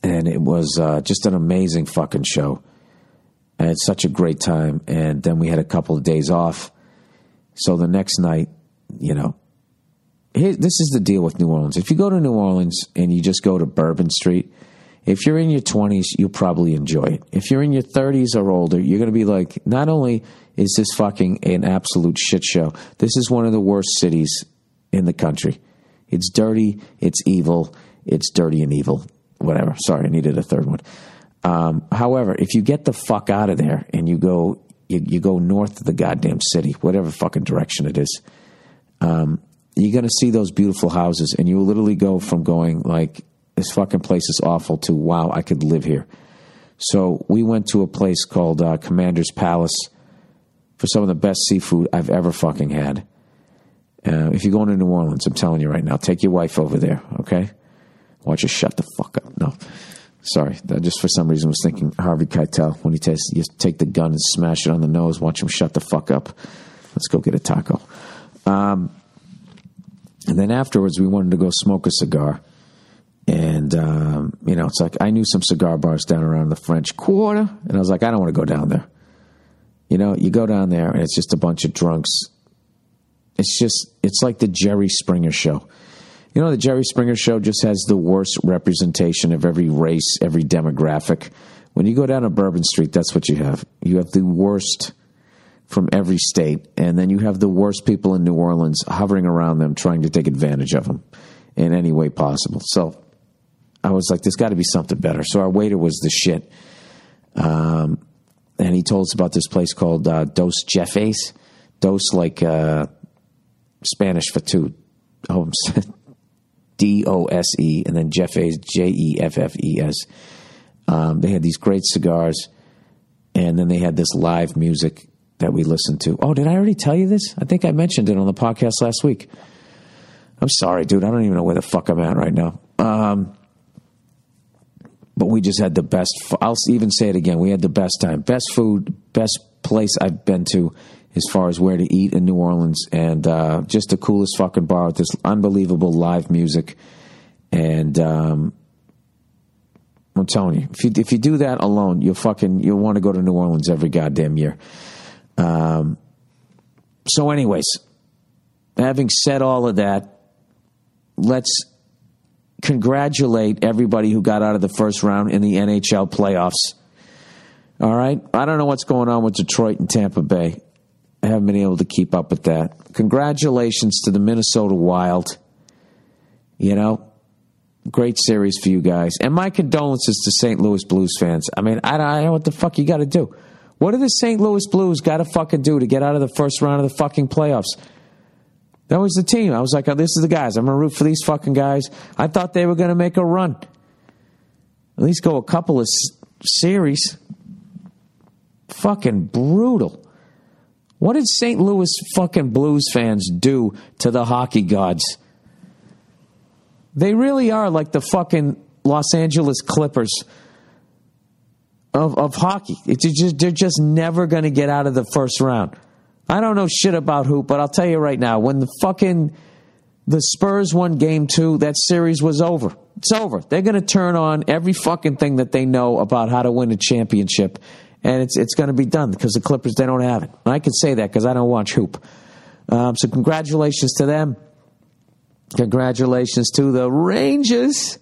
and it was uh, just an amazing fucking show. I had such a great time. And then we had a couple of days off. So the next night, you know, here, this is the deal with New Orleans. If you go to New Orleans and you just go to Bourbon Street, if you're in your 20s, you'll probably enjoy it. If you're in your 30s or older, you're going to be like, not only is this fucking an absolute shit show, this is one of the worst cities in the country. It's dirty, it's evil, it's dirty and evil. Whatever. Sorry, I needed a third one. Um, however, if you get the fuck out of there and you go you, you go north of the goddamn city, whatever fucking direction it is, um, you're gonna see those beautiful houses, and you will literally go from going like this fucking place is awful to wow, I could live here. So we went to a place called uh, Commander's Palace for some of the best seafood I've ever fucking had. Uh, if you're going to New Orleans, I'm telling you right now, take your wife over there, okay? Watch her shut the fuck up. No. Sorry, I just for some reason was thinking Harvey Keitel when he takes you take the gun and smash it on the nose, watch him shut the fuck up. Let's go get a taco. Um, and then afterwards, we wanted to go smoke a cigar. And, um, you know, it's like I knew some cigar bars down around the French Quarter. And I was like, I don't want to go down there. You know, you go down there and it's just a bunch of drunks. It's just, it's like the Jerry Springer show. You know, the Jerry Springer show just has the worst representation of every race, every demographic. When you go down to Bourbon Street, that's what you have. You have the worst from every state, and then you have the worst people in New Orleans hovering around them, trying to take advantage of them in any way possible. So I was like, there's got to be something better. So our waiter was the shit. Um, and he told us about this place called uh, Dos Jeffes. Dos, like uh, Spanish for two. [laughs] D O S E, and then Jeffes, J E F F E S. Um, they had these great cigars, and then they had this live music that we listened to. Oh, did I already tell you this? I think I mentioned it on the podcast last week. I'm sorry, dude. I don't even know where the fuck I'm at right now. Um, but we just had the best. I'll even say it again. We had the best time, best food, best place I've been to as far as where to eat in New Orleans, and uh, just the coolest fucking bar with this unbelievable live music. And um, I'm telling you, if you if you do that alone, you'll fucking you'll want to go to New Orleans every goddamn year. Um, so, anyways, having said all of that, let's congratulate everybody who got out of the first round in the NHL playoffs. All right. I don't know what's going on with Detroit and Tampa Bay. I haven't been able to keep up with that. Congratulations to the Minnesota Wild. You know, great series for you guys. And my condolences to St. Louis Blues fans. I mean, I don't know what the fuck you got to do. What do the St. Louis Blues got to fucking do to get out of the first round of the fucking playoffs? That was the team. I was like, oh, this is the guys. I'm going to root for these fucking guys. I thought they were going to make a run. At least go a couple of s- series. Fucking brutal. What did St. Louis fucking Blues fans do to the hockey gods? They really are like the fucking Los Angeles Clippers of, of hockey. It's just, they're just never going to get out of the first round. I don't know shit about hoop, but I'll tell you right now, when the fucking the Spurs won game two, that series was over. It's over. They're going to turn on every fucking thing that they know about how to win a championship, and it's it's going to be done because the Clippers they don't have it. And I can say that because I don't watch hoop. Um, so congratulations to them. Congratulations to the Rangers.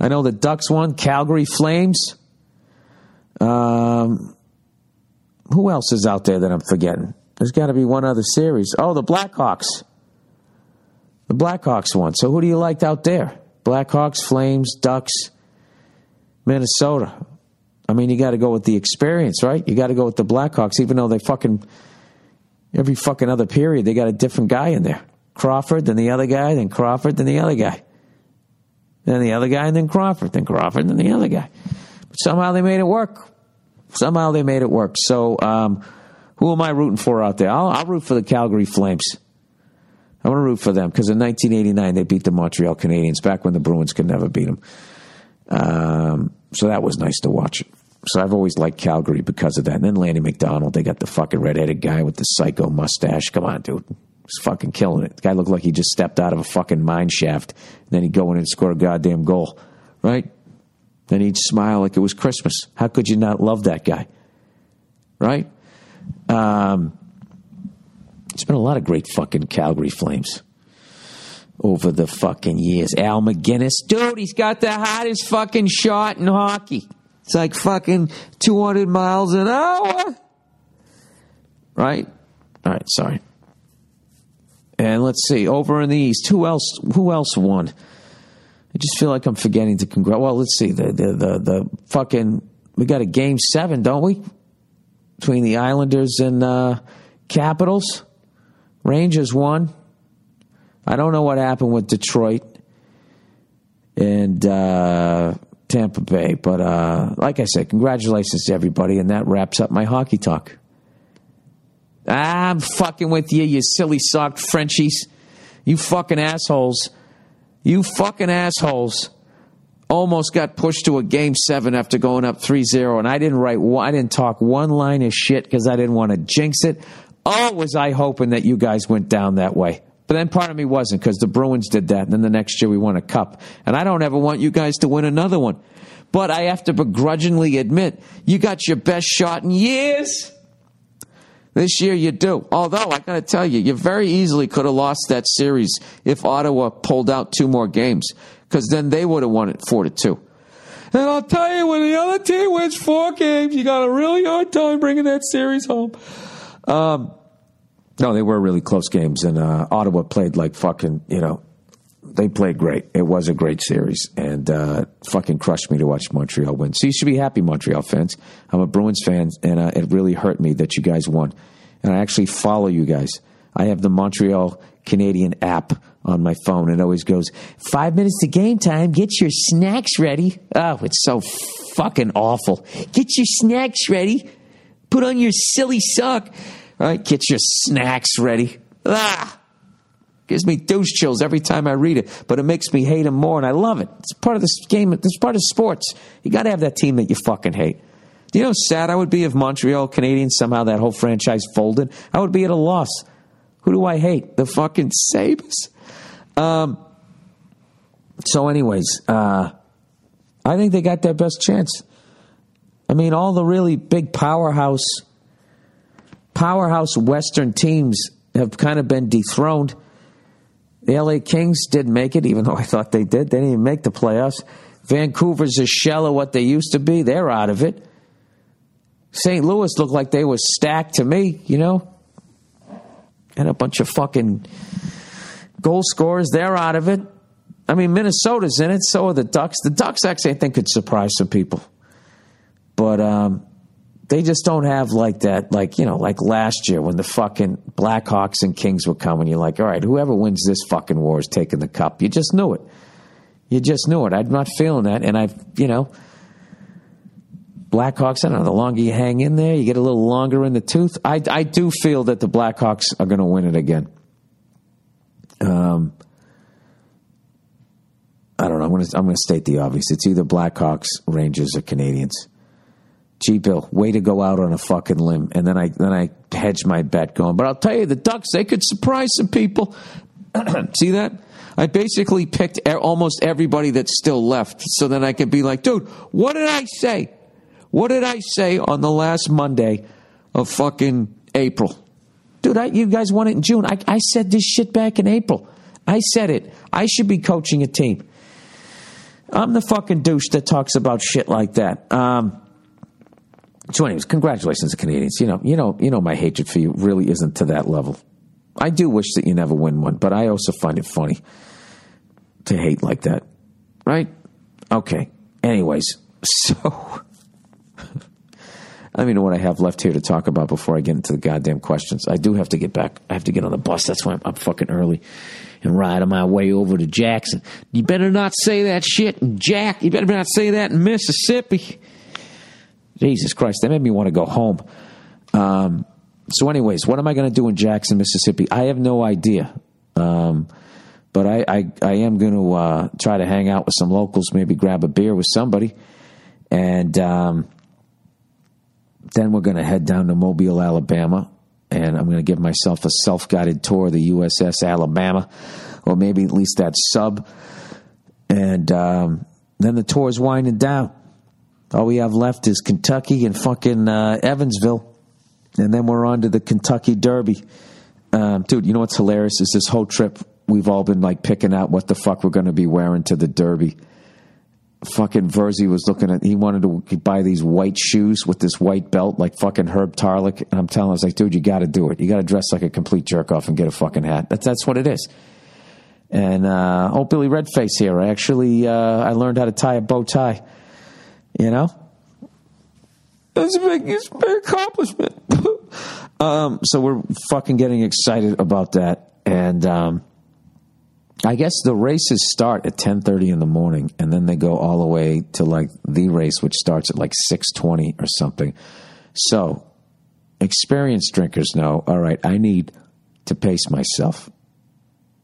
I know the Ducks won. Calgary Flames. Um, who else is out there that I'm forgetting? There's got to be one other series. Oh, the Blackhawks. The Blackhawks won. So who do you like out there? Blackhawks, Flames, Ducks, Minnesota. I mean, you got to go with the experience, right? You got to go with the Blackhawks, even though they fucking every fucking other period they got a different guy in there. Crawford, then the other guy, then Crawford, then the other guy, then the other guy, and then Crawford, then Crawford, then the other guy. But somehow they made it work. Somehow they made it work. So, um, who am I rooting for out there? I'll, I'll root for the Calgary Flames. I want to root for them because in 1989 they beat the Montreal Canadiens back when the Bruins could never beat them. Um, so that was nice to watch. So I've always liked Calgary because of that. And then Lanny McDonald, they got the fucking redheaded guy with the psycho mustache. Come on, dude. He's fucking killing it. The guy looked like he just stepped out of a fucking mine shaft. And then he'd go in and score a goddamn goal, right? Then he'd smile like it was Christmas. How could you not love that guy? Right? Um, it's been a lot of great fucking Calgary Flames over the fucking years. Al MacInnis, dude, he's got the hottest fucking shot in hockey. It's like fucking 200 miles an hour. Right? All right, sorry. And let's see, over in the East, who else? Who else won? I just feel like I'm forgetting to congratulate. Well, let's see, the, the the the fucking we got a game seven, don't we? Between the Islanders and uh, Capitals, Rangers won. I don't know what happened with Detroit and uh, Tampa Bay, but uh, like I said, congratulations to everybody, and that wraps up my hockey talk. I'm fucking with you, you silly socked Frenchies. You fucking assholes. You fucking assholes almost got pushed to a game seven after going up 3-0 and I didn't write one, I didn't talk one line of shit because I didn't want to jinx it. Oh, was I hoping that you guys went down that way. But then part of me wasn't because the Bruins did that. And then the next year we won a cup. And I don't ever want you guys to win another one. But I have to begrudgingly admit, you got your best shot in years. This year you do. Although I got to tell you, you very easily could have lost that series if Ottawa pulled out two more games, because then they would have won it four to two. And I'll tell you, when the other team wins four games, you got a really hard time bringing that series home. Um, no, they were really close games, and uh, Ottawa played like fucking, you know, they played great. It was a great series, and uh, fucking crushed me to watch Montreal win. So you should be happy, Montreal fans. I'm a Bruins fan, and uh, it really hurt me that you guys won. And I actually follow you guys. I have the Montreal Canadian app on my phone, it always goes five minutes to game time. Get your snacks ready. Oh, it's so fucking awful. Get your snacks ready. Put on your silly sock. All right, get your snacks ready. Ah, gives me douche chills every time I read it, but it makes me hate him more, and I love it. It's part of this game. It's part of sports. You got to have that team that you fucking hate. Do you know how sad I would be if Montreal Canadiens somehow that whole franchise folded? I would be at a loss. Who do I hate? The fucking Sabres. Um. So, anyways, uh, I think they got their best chance. I mean, all the really big powerhouse powerhouse Western teams have kind of been dethroned. The LA Kings didn't make it, even though I thought they did. They didn't even make the playoffs. Vancouver's a shell of what they used to be. They're out of it. St. Louis looked like they were stacked to me, you know? And a bunch of fucking goal scorers. They're out of it. I mean, Minnesota's in it. So are the Ducks. The Ducks actually, I think, could surprise some people. But um, they just don't have like that, like, you know, like last year when the fucking Blackhawks and Kings were coming. You're like, all right, whoever wins this fucking war is taking the cup. You just knew it. You just knew it. I'm not feeling that. And I've, you know, Blackhawks, I don't know, the longer you hang in there, you get a little longer in the tooth. I, I do feel that the Blackhawks are going to win it again. Um, I don't know. I'm going to I'm going to state the obvious. It's either Blackhawks, Rangers, or Canadians. Gee, Bill, way to go out on a fucking limb. And then I then I hedge my bet, going. But I'll tell you, the Ducks they could surprise some people. [clears throat] See that? I basically picked almost everybody that's still left, so then I could be like, dude, what did I say? What did I say on the last Monday of fucking April? Dude, I, you guys won it in June. I, I said this shit back in April. I said it. I should be coaching a team. I'm the fucking douche that talks about shit like that. Um, so, anyways, congratulations to Canadiens. You know, you know, you know, my hatred for you really isn't to that level. I do wish that you never win one, but I also find it funny to hate like that, right? Okay. Anyways, [laughs] so I know what I have left here to talk about before I get into the goddamn questions. I do have to get back. I have to get on the bus. That's why I'm up fucking early and ride on my way over to Jackson. You better not say that shit in Jack. You better not say that in Mississippi. Jesus Christ, that made me want to go home. Um, so, anyways, what am I going to do in Jackson, Mississippi? I have no idea. Um, but I, I, I am going to uh, try to hang out with some locals, maybe grab a beer with somebody. And um, then we're going to head down to Mobile, Alabama, and I'm going to give myself a self guided tour of the USS Alabama, or maybe at least that sub. And um, then the tour is winding down. All we have left is Kentucky and fucking uh, Evansville. And then we're on to the Kentucky Derby. Um, dude, you know what's hilarious is this whole trip we've all been like picking out what the fuck we're going to be wearing to the Derby fucking Virzi was looking at, he wanted to buy these white shoes with this white belt like fucking Herb Tarlek. And I'm telling him, I was like, dude, you got to do it. You got to dress like a complete jerk off and get a fucking hat. That's, that's what it is. And, uh, oh, Billy Redface here. I actually, uh, I learned how to tie a bow tie, you know? That's a big, it's a big accomplishment. [laughs] um, so we're fucking getting excited about that. And, um, I guess the races start at 10:30 in the morning and then they go all the way to like the race which starts at like 6:20 or something. So, experienced drinkers know, all right, I need to pace myself.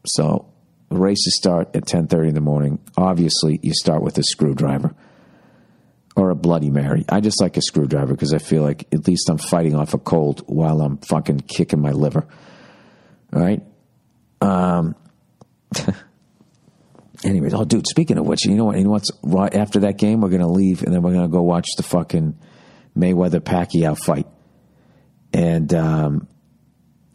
So, races start at 10.30 in the morning. Obviously, you start with a screwdriver or a Bloody Mary. I just like a screwdriver because I feel like at least I'm fighting off a cold while I'm fucking kicking my liver. All right? Um, [laughs] anyways, oh, dude, speaking of which, you know what? You know what's right after that game? We're going to leave and then we're going to go watch the fucking Mayweather Pacquiao fight. And, um,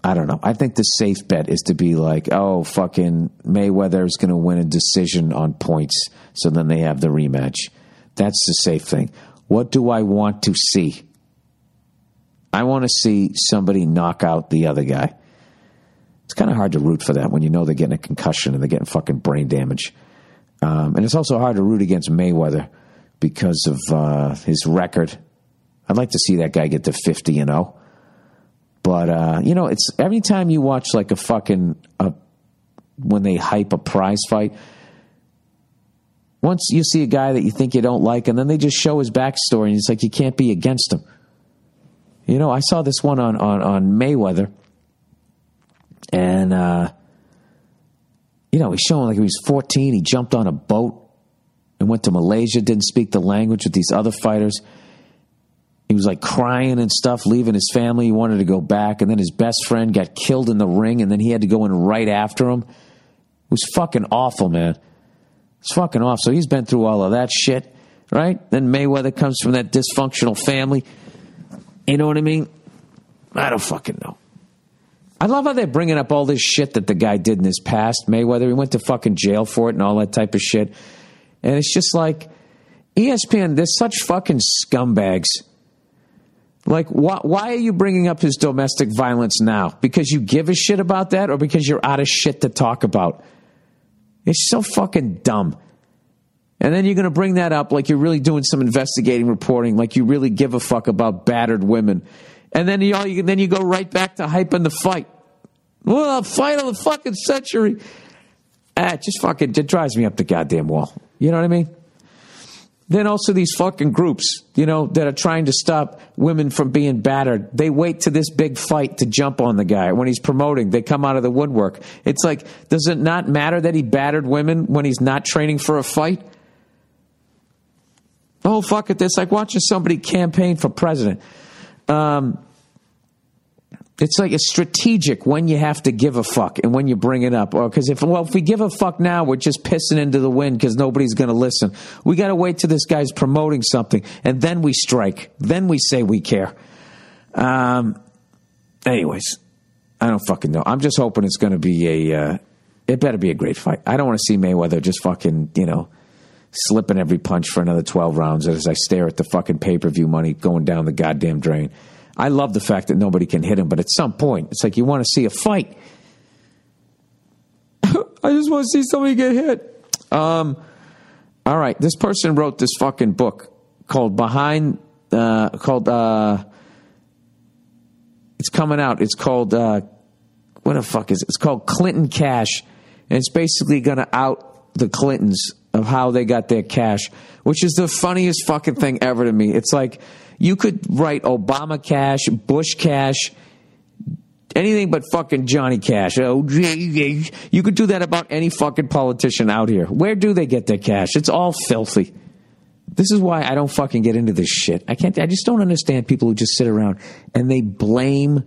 I don't know. I think the safe bet is to be like, oh, fucking Mayweather is going to win a decision on points. So then they have the rematch. That's the safe thing. What do I want to see? I want to see somebody knock out the other guy. It's kind of hard to root for that when you know they're getting a concussion and they're getting fucking brain damage. Um, and it's also hard to root against Mayweather because of uh, his record. I'd like to see that guy get to 50 and 0. But uh, you know, it's every time you watch like a fucking a, when they hype a prize fight. Once you see a guy that you think you don't like, and then they just show his backstory, and it's like you can't be against him. You know, I saw this one on on, on Mayweather, and uh, you know, he's showing like he was 14. He jumped on a boat and went to Malaysia. Didn't speak the language with these other fighters he was like crying and stuff, leaving his family. He wanted to go back. And then his best friend got killed in the ring, and then he had to go in right after him. It was fucking awful, man. It's fucking awful. So he's been through all of that shit, right? Then Mayweather comes from that dysfunctional family. You know what I mean? I don't fucking know. I love how they're bringing up all this shit that the guy did in his past. Mayweather, he went to fucking jail for it and all that type of shit. And it's just like, ESPN, they're such fucking scumbags like, why, why are you bringing up his domestic violence now? Because you give a shit about that or because you're out of shit to talk about? It's so fucking dumb. And then you're going to bring that up like you're really doing some investigating reporting, like you really give a fuck about battered women. And then you, you then you go right back to hyping the fight. Well, fight of the fucking century. Ah, just fucking it drives me up the goddamn wall. You know what I mean? Then also these fucking groups, you know, that are trying to stop women from being battered. They wait to this big fight to jump on the guy. When he's promoting, they come out of the woodwork. It's like, does it not matter that he battered women when he's not training for a fight? Oh, fuck it. It's like watching somebody campaign for president. Um, it's like it's strategic when you have to give a fuck and when you bring it up. Or because if well, if we give a fuck now, we're just pissing into the wind because nobody's going to listen. We got to wait till this guy's promoting something and then we strike. Then we say we care. Um. Anyways, I don't fucking know. I'm just hoping it's going to be a. Uh, it better be a great fight. I don't want to see Mayweather just fucking you know slipping every punch for another 12 rounds as I stare at the fucking pay per view money going down the goddamn drain. I love the fact that nobody can hit him, but at some point, it's like you want to see a fight. [laughs] I just want to see somebody get hit. Um, all right, this person wrote this fucking book called Behind, uh, called, uh, it's coming out. It's called, uh, what the fuck is it? It's called Clinton Cash. And it's basically going to out the Clintons of how they got their cash, which is the funniest fucking thing ever to me. It's like, you could write Obama Cash, Bush Cash, anything but fucking Johnny Cash. Oh, you could do that about any fucking politician out here. Where do they get their cash? It's all filthy. This is why I don't fucking get into this shit. I can't. I just don't understand people who just sit around and they blame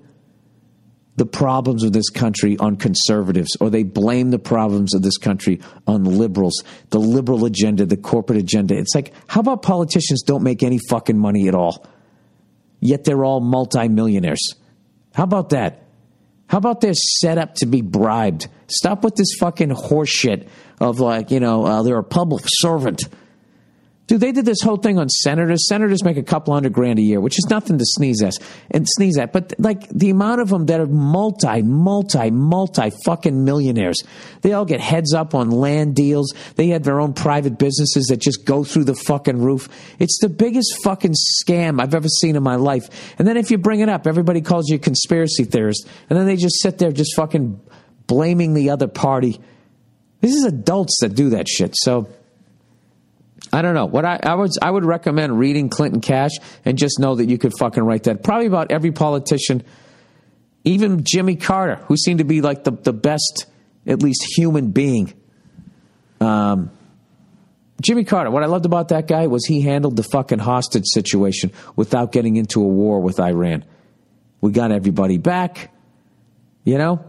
the problems of this country on conservatives, or they blame the problems of this country on liberals, the liberal agenda, the corporate agenda. It's like, how about politicians don't make any fucking money at all? Yet they're all multimillionaires. How about that? How about they're set up to be bribed? Stop with this fucking horseshit of like, you know, uh, they're a public servant. Dude, they did this whole thing on senators. Senators make a couple hundred grand a year, which is nothing to sneeze at and sneeze at. But like the amount of them that are multi, multi, multi fucking millionaires, they all get heads up on land deals. They have their own private businesses that just go through the fucking roof. It's the biggest fucking scam I've ever seen in my life. And then if you bring it up, everybody calls you a conspiracy theorist, and then they just sit there just fucking blaming the other party. This is adults that do that shit. So I don't know. What I, I would I would recommend reading Clinton Cash and just know that you could fucking write that. Probably about every politician, even Jimmy Carter, who seemed to be like the, the best at least human being. Um, Jimmy Carter, what I loved about that guy was he handled the fucking hostage situation without getting into a war with Iran. We got everybody back, you know?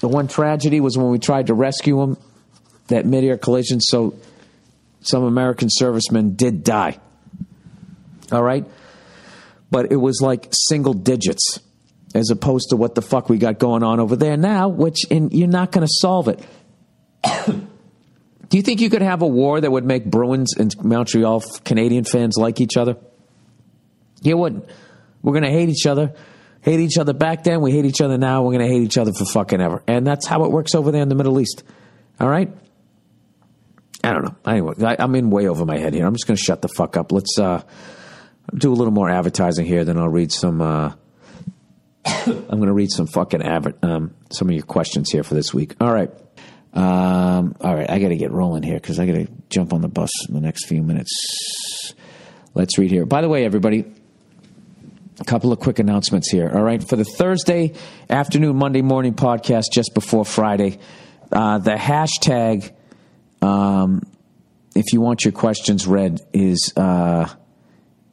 The one tragedy was when we tried to rescue him, that mid-air collision, so some American servicemen did die. All right? But it was like single digits as opposed to what the fuck we got going on over there now, which in, you're not going to solve it. [coughs] Do you think you could have a war that would make Bruins and Montreal Canadian fans like each other? You wouldn't. We're going to hate each other. Hate each other back then. We hate each other now. We're going to hate each other for fucking ever. And that's how it works over there in the Middle East. All right? I don't know. Anyway, I, am in way over my head here. I'm just going to shut the fuck up. Let's uh, do a little more advertising here, then I'll read some. Uh, [coughs] I'm going to read some fucking advert, um, some of your questions here for this week. All right. Um, all right, I got to get rolling here because I got to jump on the bus in the next few minutes. Let's read here. By the way, everybody, a couple of quick announcements here. All right, for the Thursday afternoon, Monday morning podcast just before Friday, uh, the hashtag, um, if you want your questions read, is uh,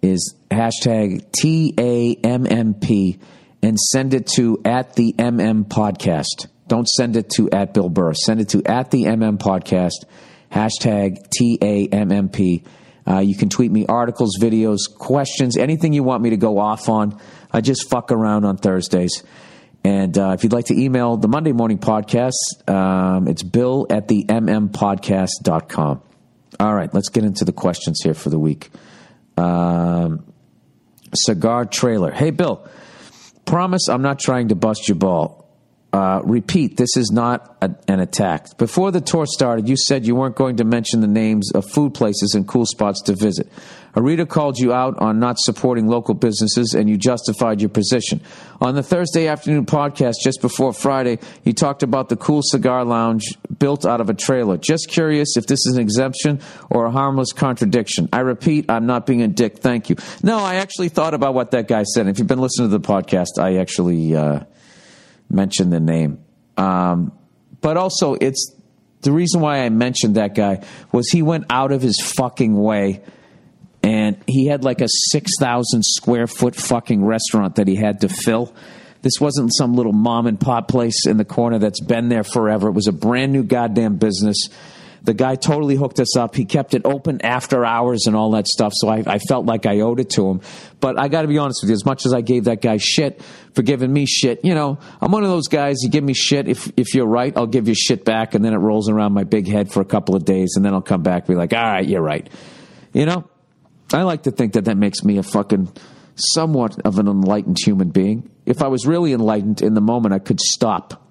is hashtag TAMMP and send it to at the MM podcast. Don't send it to at Bill Burr. Send it to at the MM podcast, hashtag TAMMP. Uh, you can tweet me articles, videos, questions, anything you want me to go off on. I just fuck around on Thursdays. And uh, if you'd like to email the Monday morning podcast, um, it's bill at the mmpodcast.com. All right, let's get into the questions here for the week. Um, cigar trailer. Hey, Bill, promise I'm not trying to bust your ball. Uh, repeat, this is not a, an attack. Before the tour started, you said you weren't going to mention the names of food places and cool spots to visit. A reader called you out on not supporting local businesses, and you justified your position. On the Thursday afternoon podcast just before Friday, you talked about the cool cigar lounge built out of a trailer. Just curious if this is an exemption or a harmless contradiction. I repeat, I'm not being a dick. Thank you. No, I actually thought about what that guy said. If you've been listening to the podcast, I actually. Uh, mention the name. Um, but also, it's the reason why I mentioned that guy was he went out of his fucking way and he had like a 6,000 square foot fucking restaurant that he had to fill. This wasn't some little mom and pop place in the corner that's been there forever. It was a brand new goddamn business the guy totally hooked us up. He kept it open after hours and all that stuff. So I, I felt like I owed it to him. But I got to be honest with you. As much as I gave that guy shit for giving me shit, you know, I'm one of those guys. You give me shit. If if you're right, I'll give you shit back, and then it rolls around my big head for a couple of days, and then I'll come back and be like, all right, you're right. You know, I like to think that that makes me a fucking somewhat of an enlightened human being. If I was really enlightened in the moment, I could stop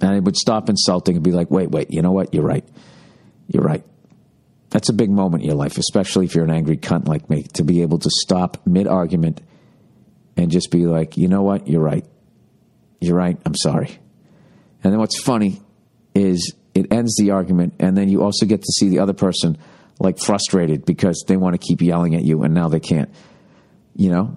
and I would stop insulting and be like, wait, wait, you know what? You're right. You're right. That's a big moment in your life, especially if you're an angry cunt like me, to be able to stop mid argument and just be like, you know what? You're right. You're right. I'm sorry. And then what's funny is it ends the argument, and then you also get to see the other person like frustrated because they want to keep yelling at you, and now they can't. You know,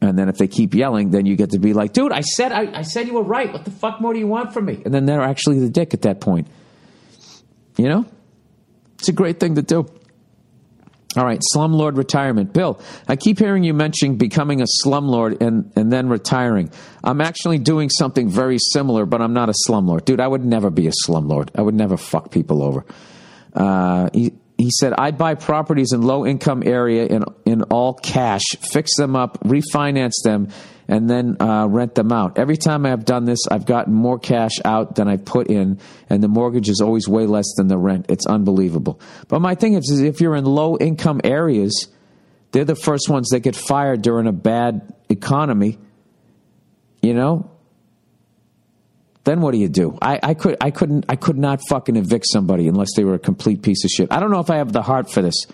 and then if they keep yelling, then you get to be like, dude, I said I, I said you were right. What the fuck more do you want from me? And then they're actually the dick at that point. You know? It's a great thing to do. All right, slumlord retirement. Bill, I keep hearing you mentioning becoming a slumlord and, and then retiring. I'm actually doing something very similar, but I'm not a slumlord. Dude, I would never be a slumlord. I would never fuck people over. Uh, he said, I buy properties in low income area in, in all cash, fix them up, refinance them, and then uh, rent them out. Every time I've done this, I've gotten more cash out than I put in, and the mortgage is always way less than the rent. It's unbelievable. But my thing is, is if you're in low income areas, they're the first ones that get fired during a bad economy. You know, then what do you do? I, I could I couldn't I could not fucking evict somebody unless they were a complete piece of shit. I don't know if I have the heart for this.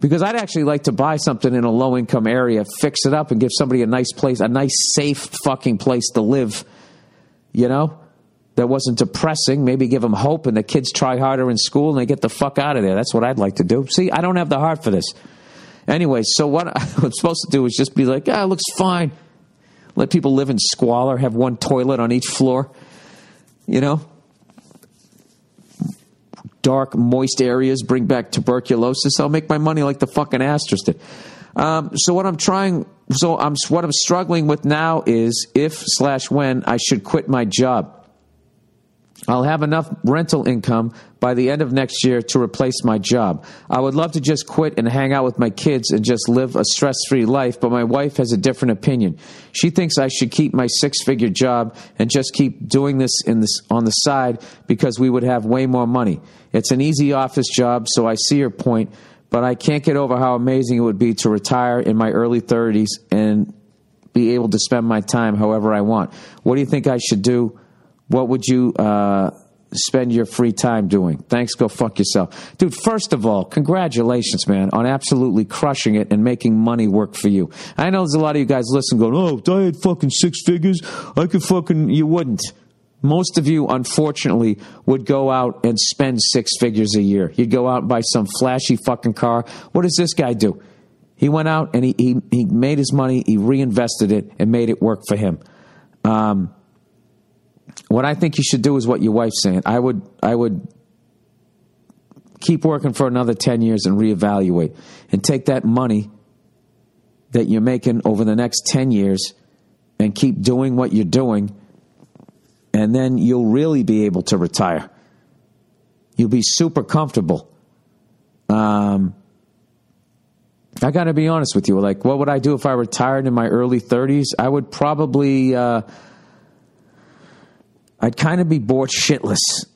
Because I'd actually like to buy something in a low income area, fix it up, and give somebody a nice place, a nice, safe fucking place to live. You know? That wasn't depressing. Maybe give them hope and the kids try harder in school and they get the fuck out of there. That's what I'd like to do. See, I don't have the heart for this. Anyway, so what [laughs] I'm supposed to do is just be like, ah, it looks fine Let people live in squalor, have one toilet on each floor. You know? Dark, moist areas bring back tuberculosis. I'll make my money like the fucking Astors did. Um, so what I'm trying, so I'm what I'm struggling with now is if slash when I should quit my job. I'll have enough rental income by the end of next year to replace my job. I would love to just quit and hang out with my kids and just live a stress free life, but my wife has a different opinion. She thinks I should keep my six figure job and just keep doing this, this on the side because we would have way more money. It's an easy office job, so I see her point, but I can't get over how amazing it would be to retire in my early 30s and be able to spend my time however I want. What do you think I should do? What would you uh, spend your free time doing? Thanks, go fuck yourself. Dude, first of all, congratulations, man, on absolutely crushing it and making money work for you. I know there's a lot of you guys listening going, oh, if I had fucking six figures, I could fucking, you wouldn't. Most of you, unfortunately, would go out and spend six figures a year. You'd go out and buy some flashy fucking car. What does this guy do? He went out and he, he, he made his money, he reinvested it, and made it work for him. Um, what I think you should do is what your wife's saying. I would, I would keep working for another 10 years and reevaluate and take that money that you're making over the next 10 years and keep doing what you're doing and then you'll really be able to retire. You'll be super comfortable. Um, I got to be honest with you. Like, what would I do if I retired in my early 30s? I would probably, uh, I'd kind of be bored shitless.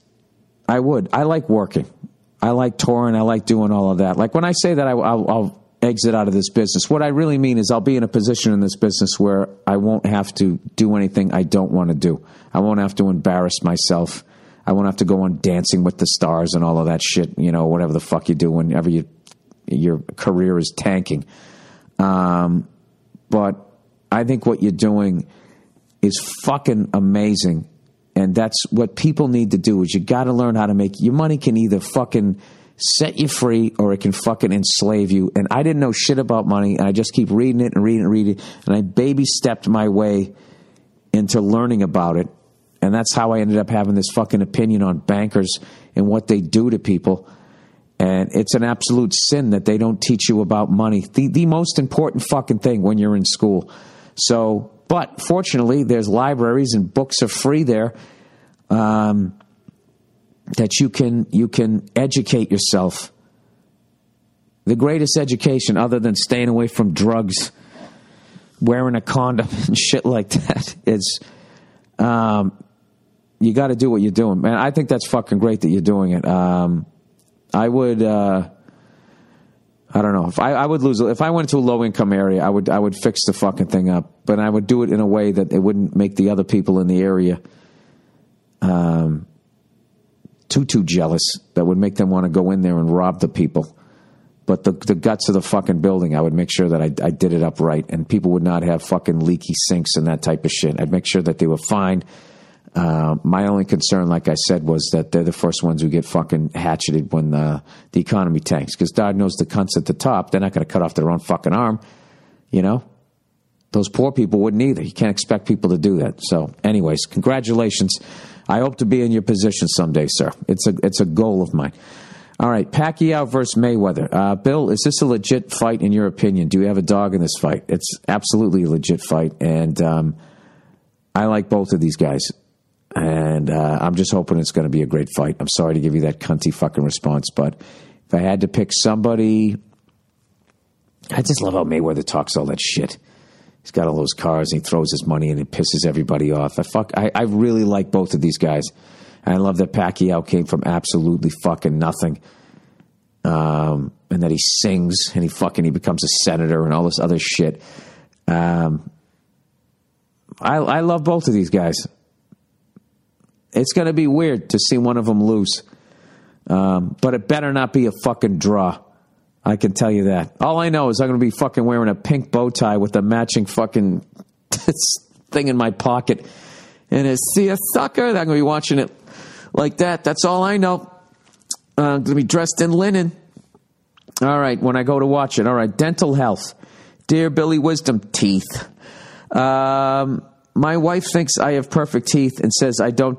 I would. I like working. I like touring. I like doing all of that. Like when I say that I, will I'll exit out of this business, what I really mean is I'll be in a position in this business where I won't have to do anything I don't want to do. I won't have to embarrass myself. I won't have to go on Dancing with the Stars and all of that shit. You know, whatever the fuck you do whenever you your career is tanking. Um, but I think what you're doing is fucking amazing and that's what people need to do is you got to learn how to make your money can either fucking set you free or it can fucking enslave you. And I didn't know shit about money. And I just keep reading it and reading and reading. And I baby stepped my way into learning about it. And that's how I ended up having this fucking opinion on bankers and what they do to people. And it's an absolute sin that they don't teach you about money. The, the most important fucking thing when you're in school. So, but fortunately, there's libraries and books are free there. Um, that you can you can educate yourself. The greatest education, other than staying away from drugs, wearing a condom [laughs] and shit like that, is um, you got to do what you're doing, man. I think that's fucking great that you're doing it. Um, I would. Uh, I don't know if I, I, would lose if I went to a low income area. I would I would fix the fucking thing up, but I would do it in a way that it wouldn't make the other people in the area um, too too jealous that would make them want to go in there and rob the people. But the the guts of the fucking building, I would make sure that I, I did it up right, and people would not have fucking leaky sinks and that type of shit. I'd make sure that they were fine. Uh, my only concern, like I said, was that they're the first ones who get fucking hatcheted when the the economy tanks. Because God knows the cunts at the top, they're not going to cut off their own fucking arm. You know, those poor people wouldn't either. You can't expect people to do that. So, anyways, congratulations. I hope to be in your position someday, sir. It's a it's a goal of mine. All right, Pacquiao versus Mayweather. Uh, Bill, is this a legit fight in your opinion? Do you have a dog in this fight? It's absolutely a legit fight, and um, I like both of these guys. And uh, I'm just hoping it's going to be a great fight. I'm sorry to give you that cunty fucking response, but if I had to pick somebody, I just love how Mayweather talks all that shit. He's got all those cars and he throws his money and it pisses everybody off. I fuck I, I really like both of these guys. I love that Pacquiao came from absolutely fucking nothing. Um, and that he sings and he fucking he becomes a senator and all this other shit. Um, I I love both of these guys. It's going to be weird to see one of them lose, um, but it better not be a fucking draw. I can tell you that. All I know is I'm going to be fucking wearing a pink bow tie with a matching fucking [laughs] thing in my pocket. And it's see a sucker. I'm going to be watching it like that. That's all I know. Uh, I'm going to be dressed in linen. All right, when I go to watch it. All right, dental health. Dear Billy Wisdom Teeth. Um, my wife thinks I have perfect teeth and says I don't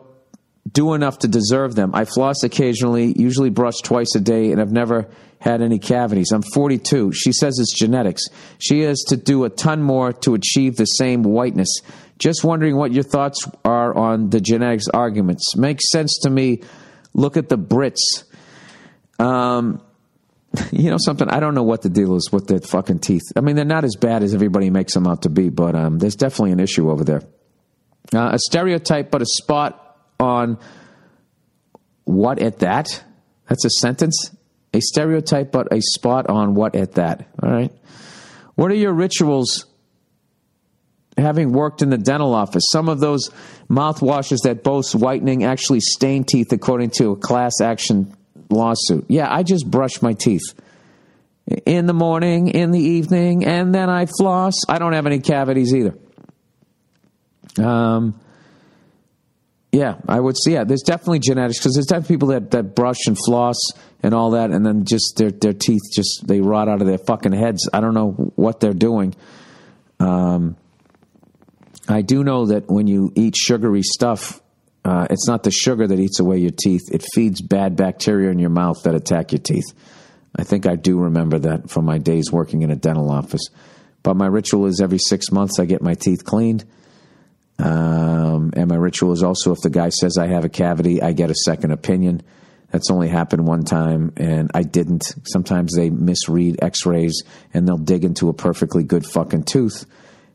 do enough to deserve them. I floss occasionally, usually brush twice a day, and I've never had any cavities. I'm 42. She says it's genetics. She has to do a ton more to achieve the same whiteness. Just wondering what your thoughts are on the genetics arguments. Makes sense to me. Look at the Brits. Um, [laughs] you know something? I don't know what the deal is with their fucking teeth. I mean, they're not as bad as everybody makes them out to be, but um, there's definitely an issue over there. Uh, a stereotype, but a spot on what at that? That's a sentence. A stereotype, but a spot on what at that. All right. What are your rituals having worked in the dental office? Some of those mouthwashes that boast whitening actually stain teeth, according to a class action lawsuit. Yeah, I just brush my teeth in the morning, in the evening, and then I floss. I don't have any cavities either. Um, yeah, I would say, yeah, there's definitely genetics because there's definitely people that, that brush and floss and all that, and then just their, their teeth just, they rot out of their fucking heads. I don't know what they're doing. Um, I do know that when you eat sugary stuff, uh, it's not the sugar that eats away your teeth. It feeds bad bacteria in your mouth that attack your teeth. I think I do remember that from my days working in a dental office. But my ritual is every six months I get my teeth cleaned. Um, and my ritual is also if the guy says I have a cavity, I get a second opinion. That's only happened one time, and I didn't. Sometimes they misread x rays and they'll dig into a perfectly good fucking tooth.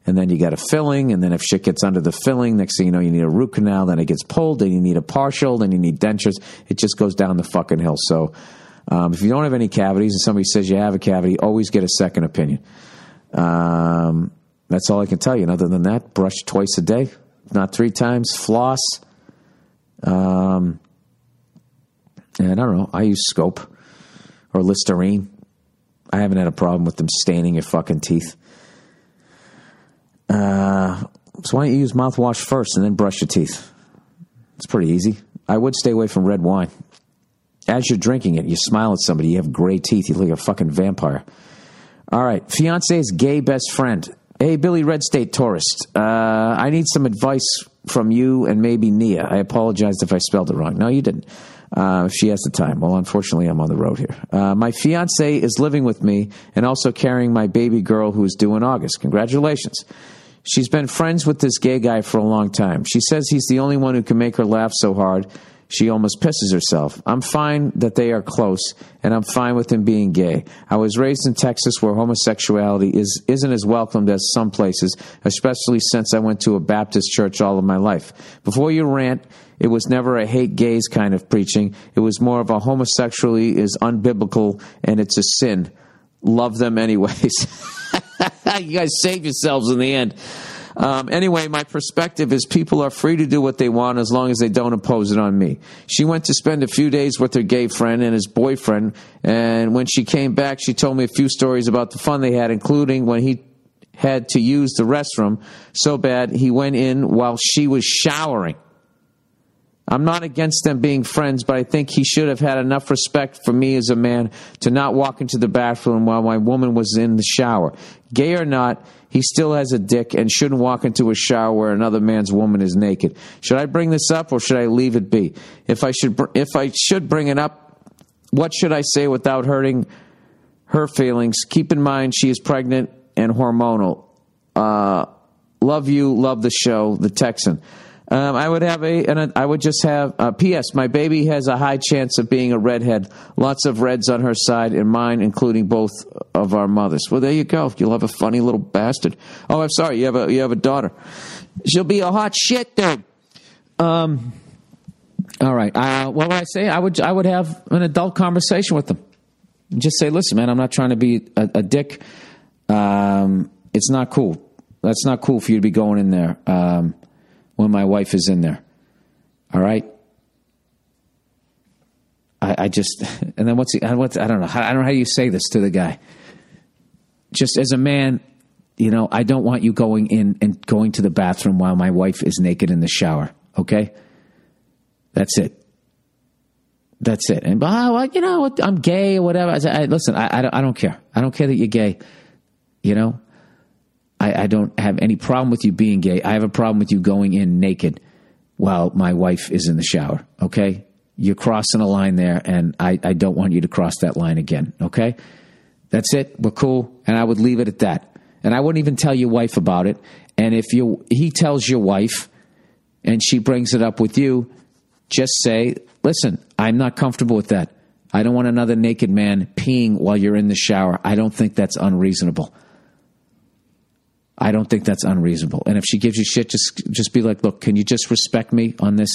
And then you get a filling, and then if shit gets under the filling, next thing you know, you need a root canal, then it gets pulled, then you need a partial, then you need dentures. It just goes down the fucking hill. So um, if you don't have any cavities and somebody says you have a cavity, always get a second opinion. Um, that's all I can tell you. And other than that, brush twice a day, not three times. Floss. Um, and I don't know. I use Scope or Listerine. I haven't had a problem with them staining your fucking teeth. Uh, so why don't you use mouthwash first and then brush your teeth? It's pretty easy. I would stay away from red wine. As you're drinking it, you smile at somebody, you have gray teeth, you look like a fucking vampire. All right, fiance's gay best friend. Hey, Billy Red State tourist. Uh, I need some advice from you and maybe Nia. I apologized if I spelled it wrong. No, you didn't. Uh, she has the time. Well, unfortunately, I'm on the road here. Uh, my fiance is living with me and also carrying my baby girl who is due in August. Congratulations. She's been friends with this gay guy for a long time. She says he's the only one who can make her laugh so hard she almost pisses herself. I'm fine that they are close, and I'm fine with him being gay. I was raised in Texas where homosexuality is, isn't as welcomed as some places, especially since I went to a Baptist church all of my life. Before you rant, it was never a hate gays kind of preaching. It was more of a homosexuality is unbiblical and it's a sin. Love them anyways. [laughs] you guys save yourselves in the end. Um, anyway, my perspective is people are free to do what they want as long as they don't impose it on me. She went to spend a few days with her gay friend and his boyfriend, and when she came back, she told me a few stories about the fun they had, including when he had to use the restroom so bad he went in while she was showering. I'm not against them being friends, but I think he should have had enough respect for me as a man to not walk into the bathroom while my woman was in the shower. Gay or not, he still has a dick and shouldn't walk into a shower where another man's woman is naked. Should I bring this up or should I leave it be? If I should, if I should bring it up, what should I say without hurting her feelings? Keep in mind she is pregnant and hormonal. Uh, love you, love the show, the Texan. Um, I would have a, and I would just have. Uh, P.S. My baby has a high chance of being a redhead. Lots of reds on her side and mine, including both of our mothers. Well, there you go. You'll have a funny little bastard. Oh, I'm sorry. You have a you have a daughter. She'll be a hot shit, dude. Um. All right. Uh, what would I say? I would I would have an adult conversation with them. Just say, listen, man, I'm not trying to be a, a dick. Um, it's not cool. That's not cool for you to be going in there. Um, when my wife is in there. All right. I, I just, [laughs] and then what's the, what's, I don't know. I don't know how you say this to the guy. Just as a man, you know, I don't want you going in and going to the bathroom while my wife is naked in the shower. Okay. That's it. That's it. And, oh, well, you know, I'm gay or whatever. I, I, listen, I, I, don't, I don't care. I don't care that you're gay. You know, I, I don't have any problem with you being gay. I have a problem with you going in naked while my wife is in the shower. Okay, you're crossing a line there, and I, I don't want you to cross that line again. Okay, that's it. We're cool, and I would leave it at that. And I wouldn't even tell your wife about it. And if you he tells your wife, and she brings it up with you, just say, "Listen, I'm not comfortable with that. I don't want another naked man peeing while you're in the shower. I don't think that's unreasonable." I don't think that's unreasonable. And if she gives you shit, just just be like, look, can you just respect me on this?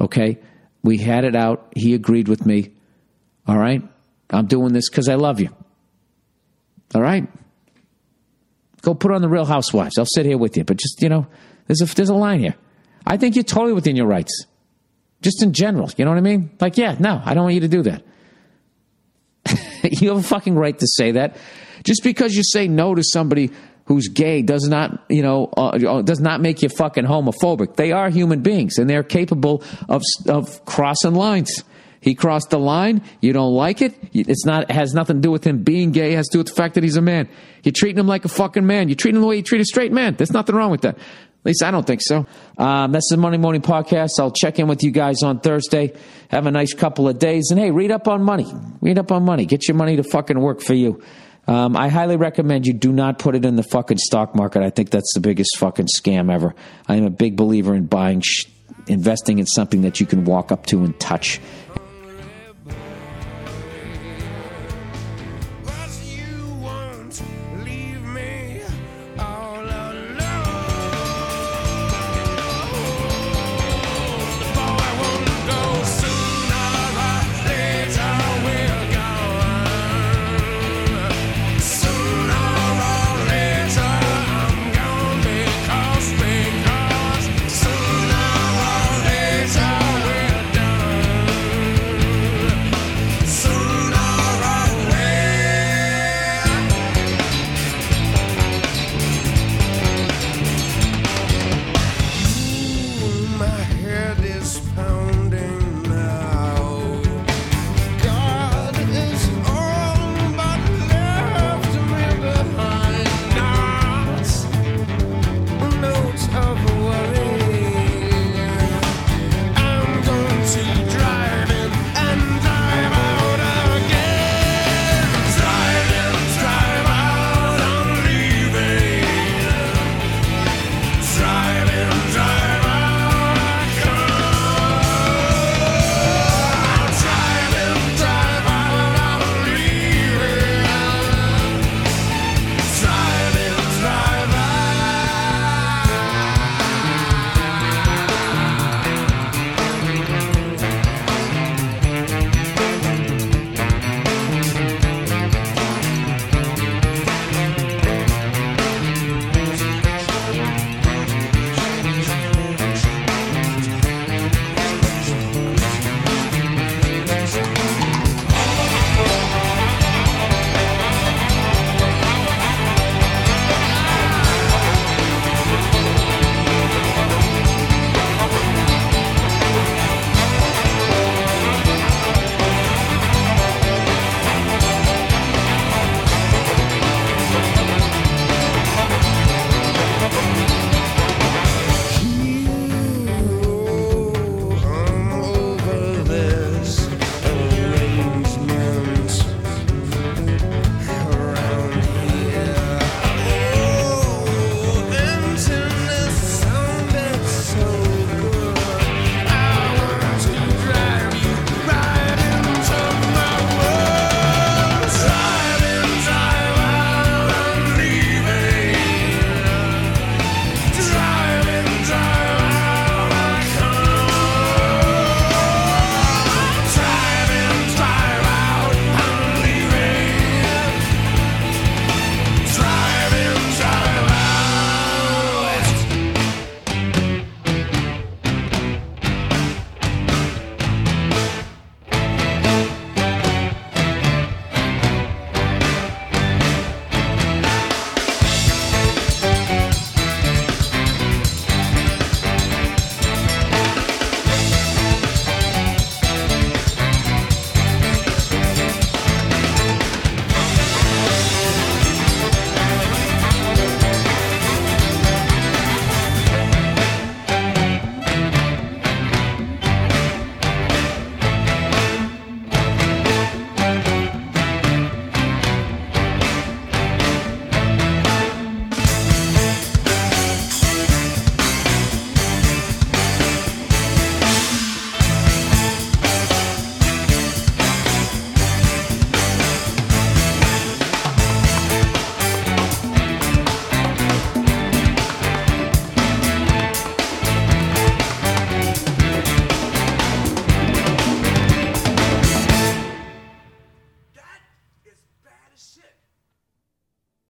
Okay, we had it out. He agreed with me. All right, I'm doing this because I love you. All right, go put on the Real Housewives. I'll sit here with you, but just you know, there's a there's a line here. I think you're totally within your rights, just in general. You know what I mean? Like, yeah, no, I don't want you to do that. [laughs] you have a fucking right to say that. Just because you say no to somebody who's gay does not, you know, uh, uh, does not make you fucking homophobic. They are human beings and they're capable of of crossing lines. He crossed the line. You don't like it. It's not it has nothing to do with him being gay. It has to do with the fact that he's a man. You're treating him like a fucking man. You're treating him the way you treat a straight man. There's nothing wrong with that. At least I don't think so. Um, that's the Monday Morning Podcast. I'll check in with you guys on Thursday. Have a nice couple of days. And hey, read up on money. Read up on money. Get your money to fucking work for you. Um, I highly recommend you do not put it in the fucking stock market. I think that's the biggest fucking scam ever. I am a big believer in buying, sh- investing in something that you can walk up to and touch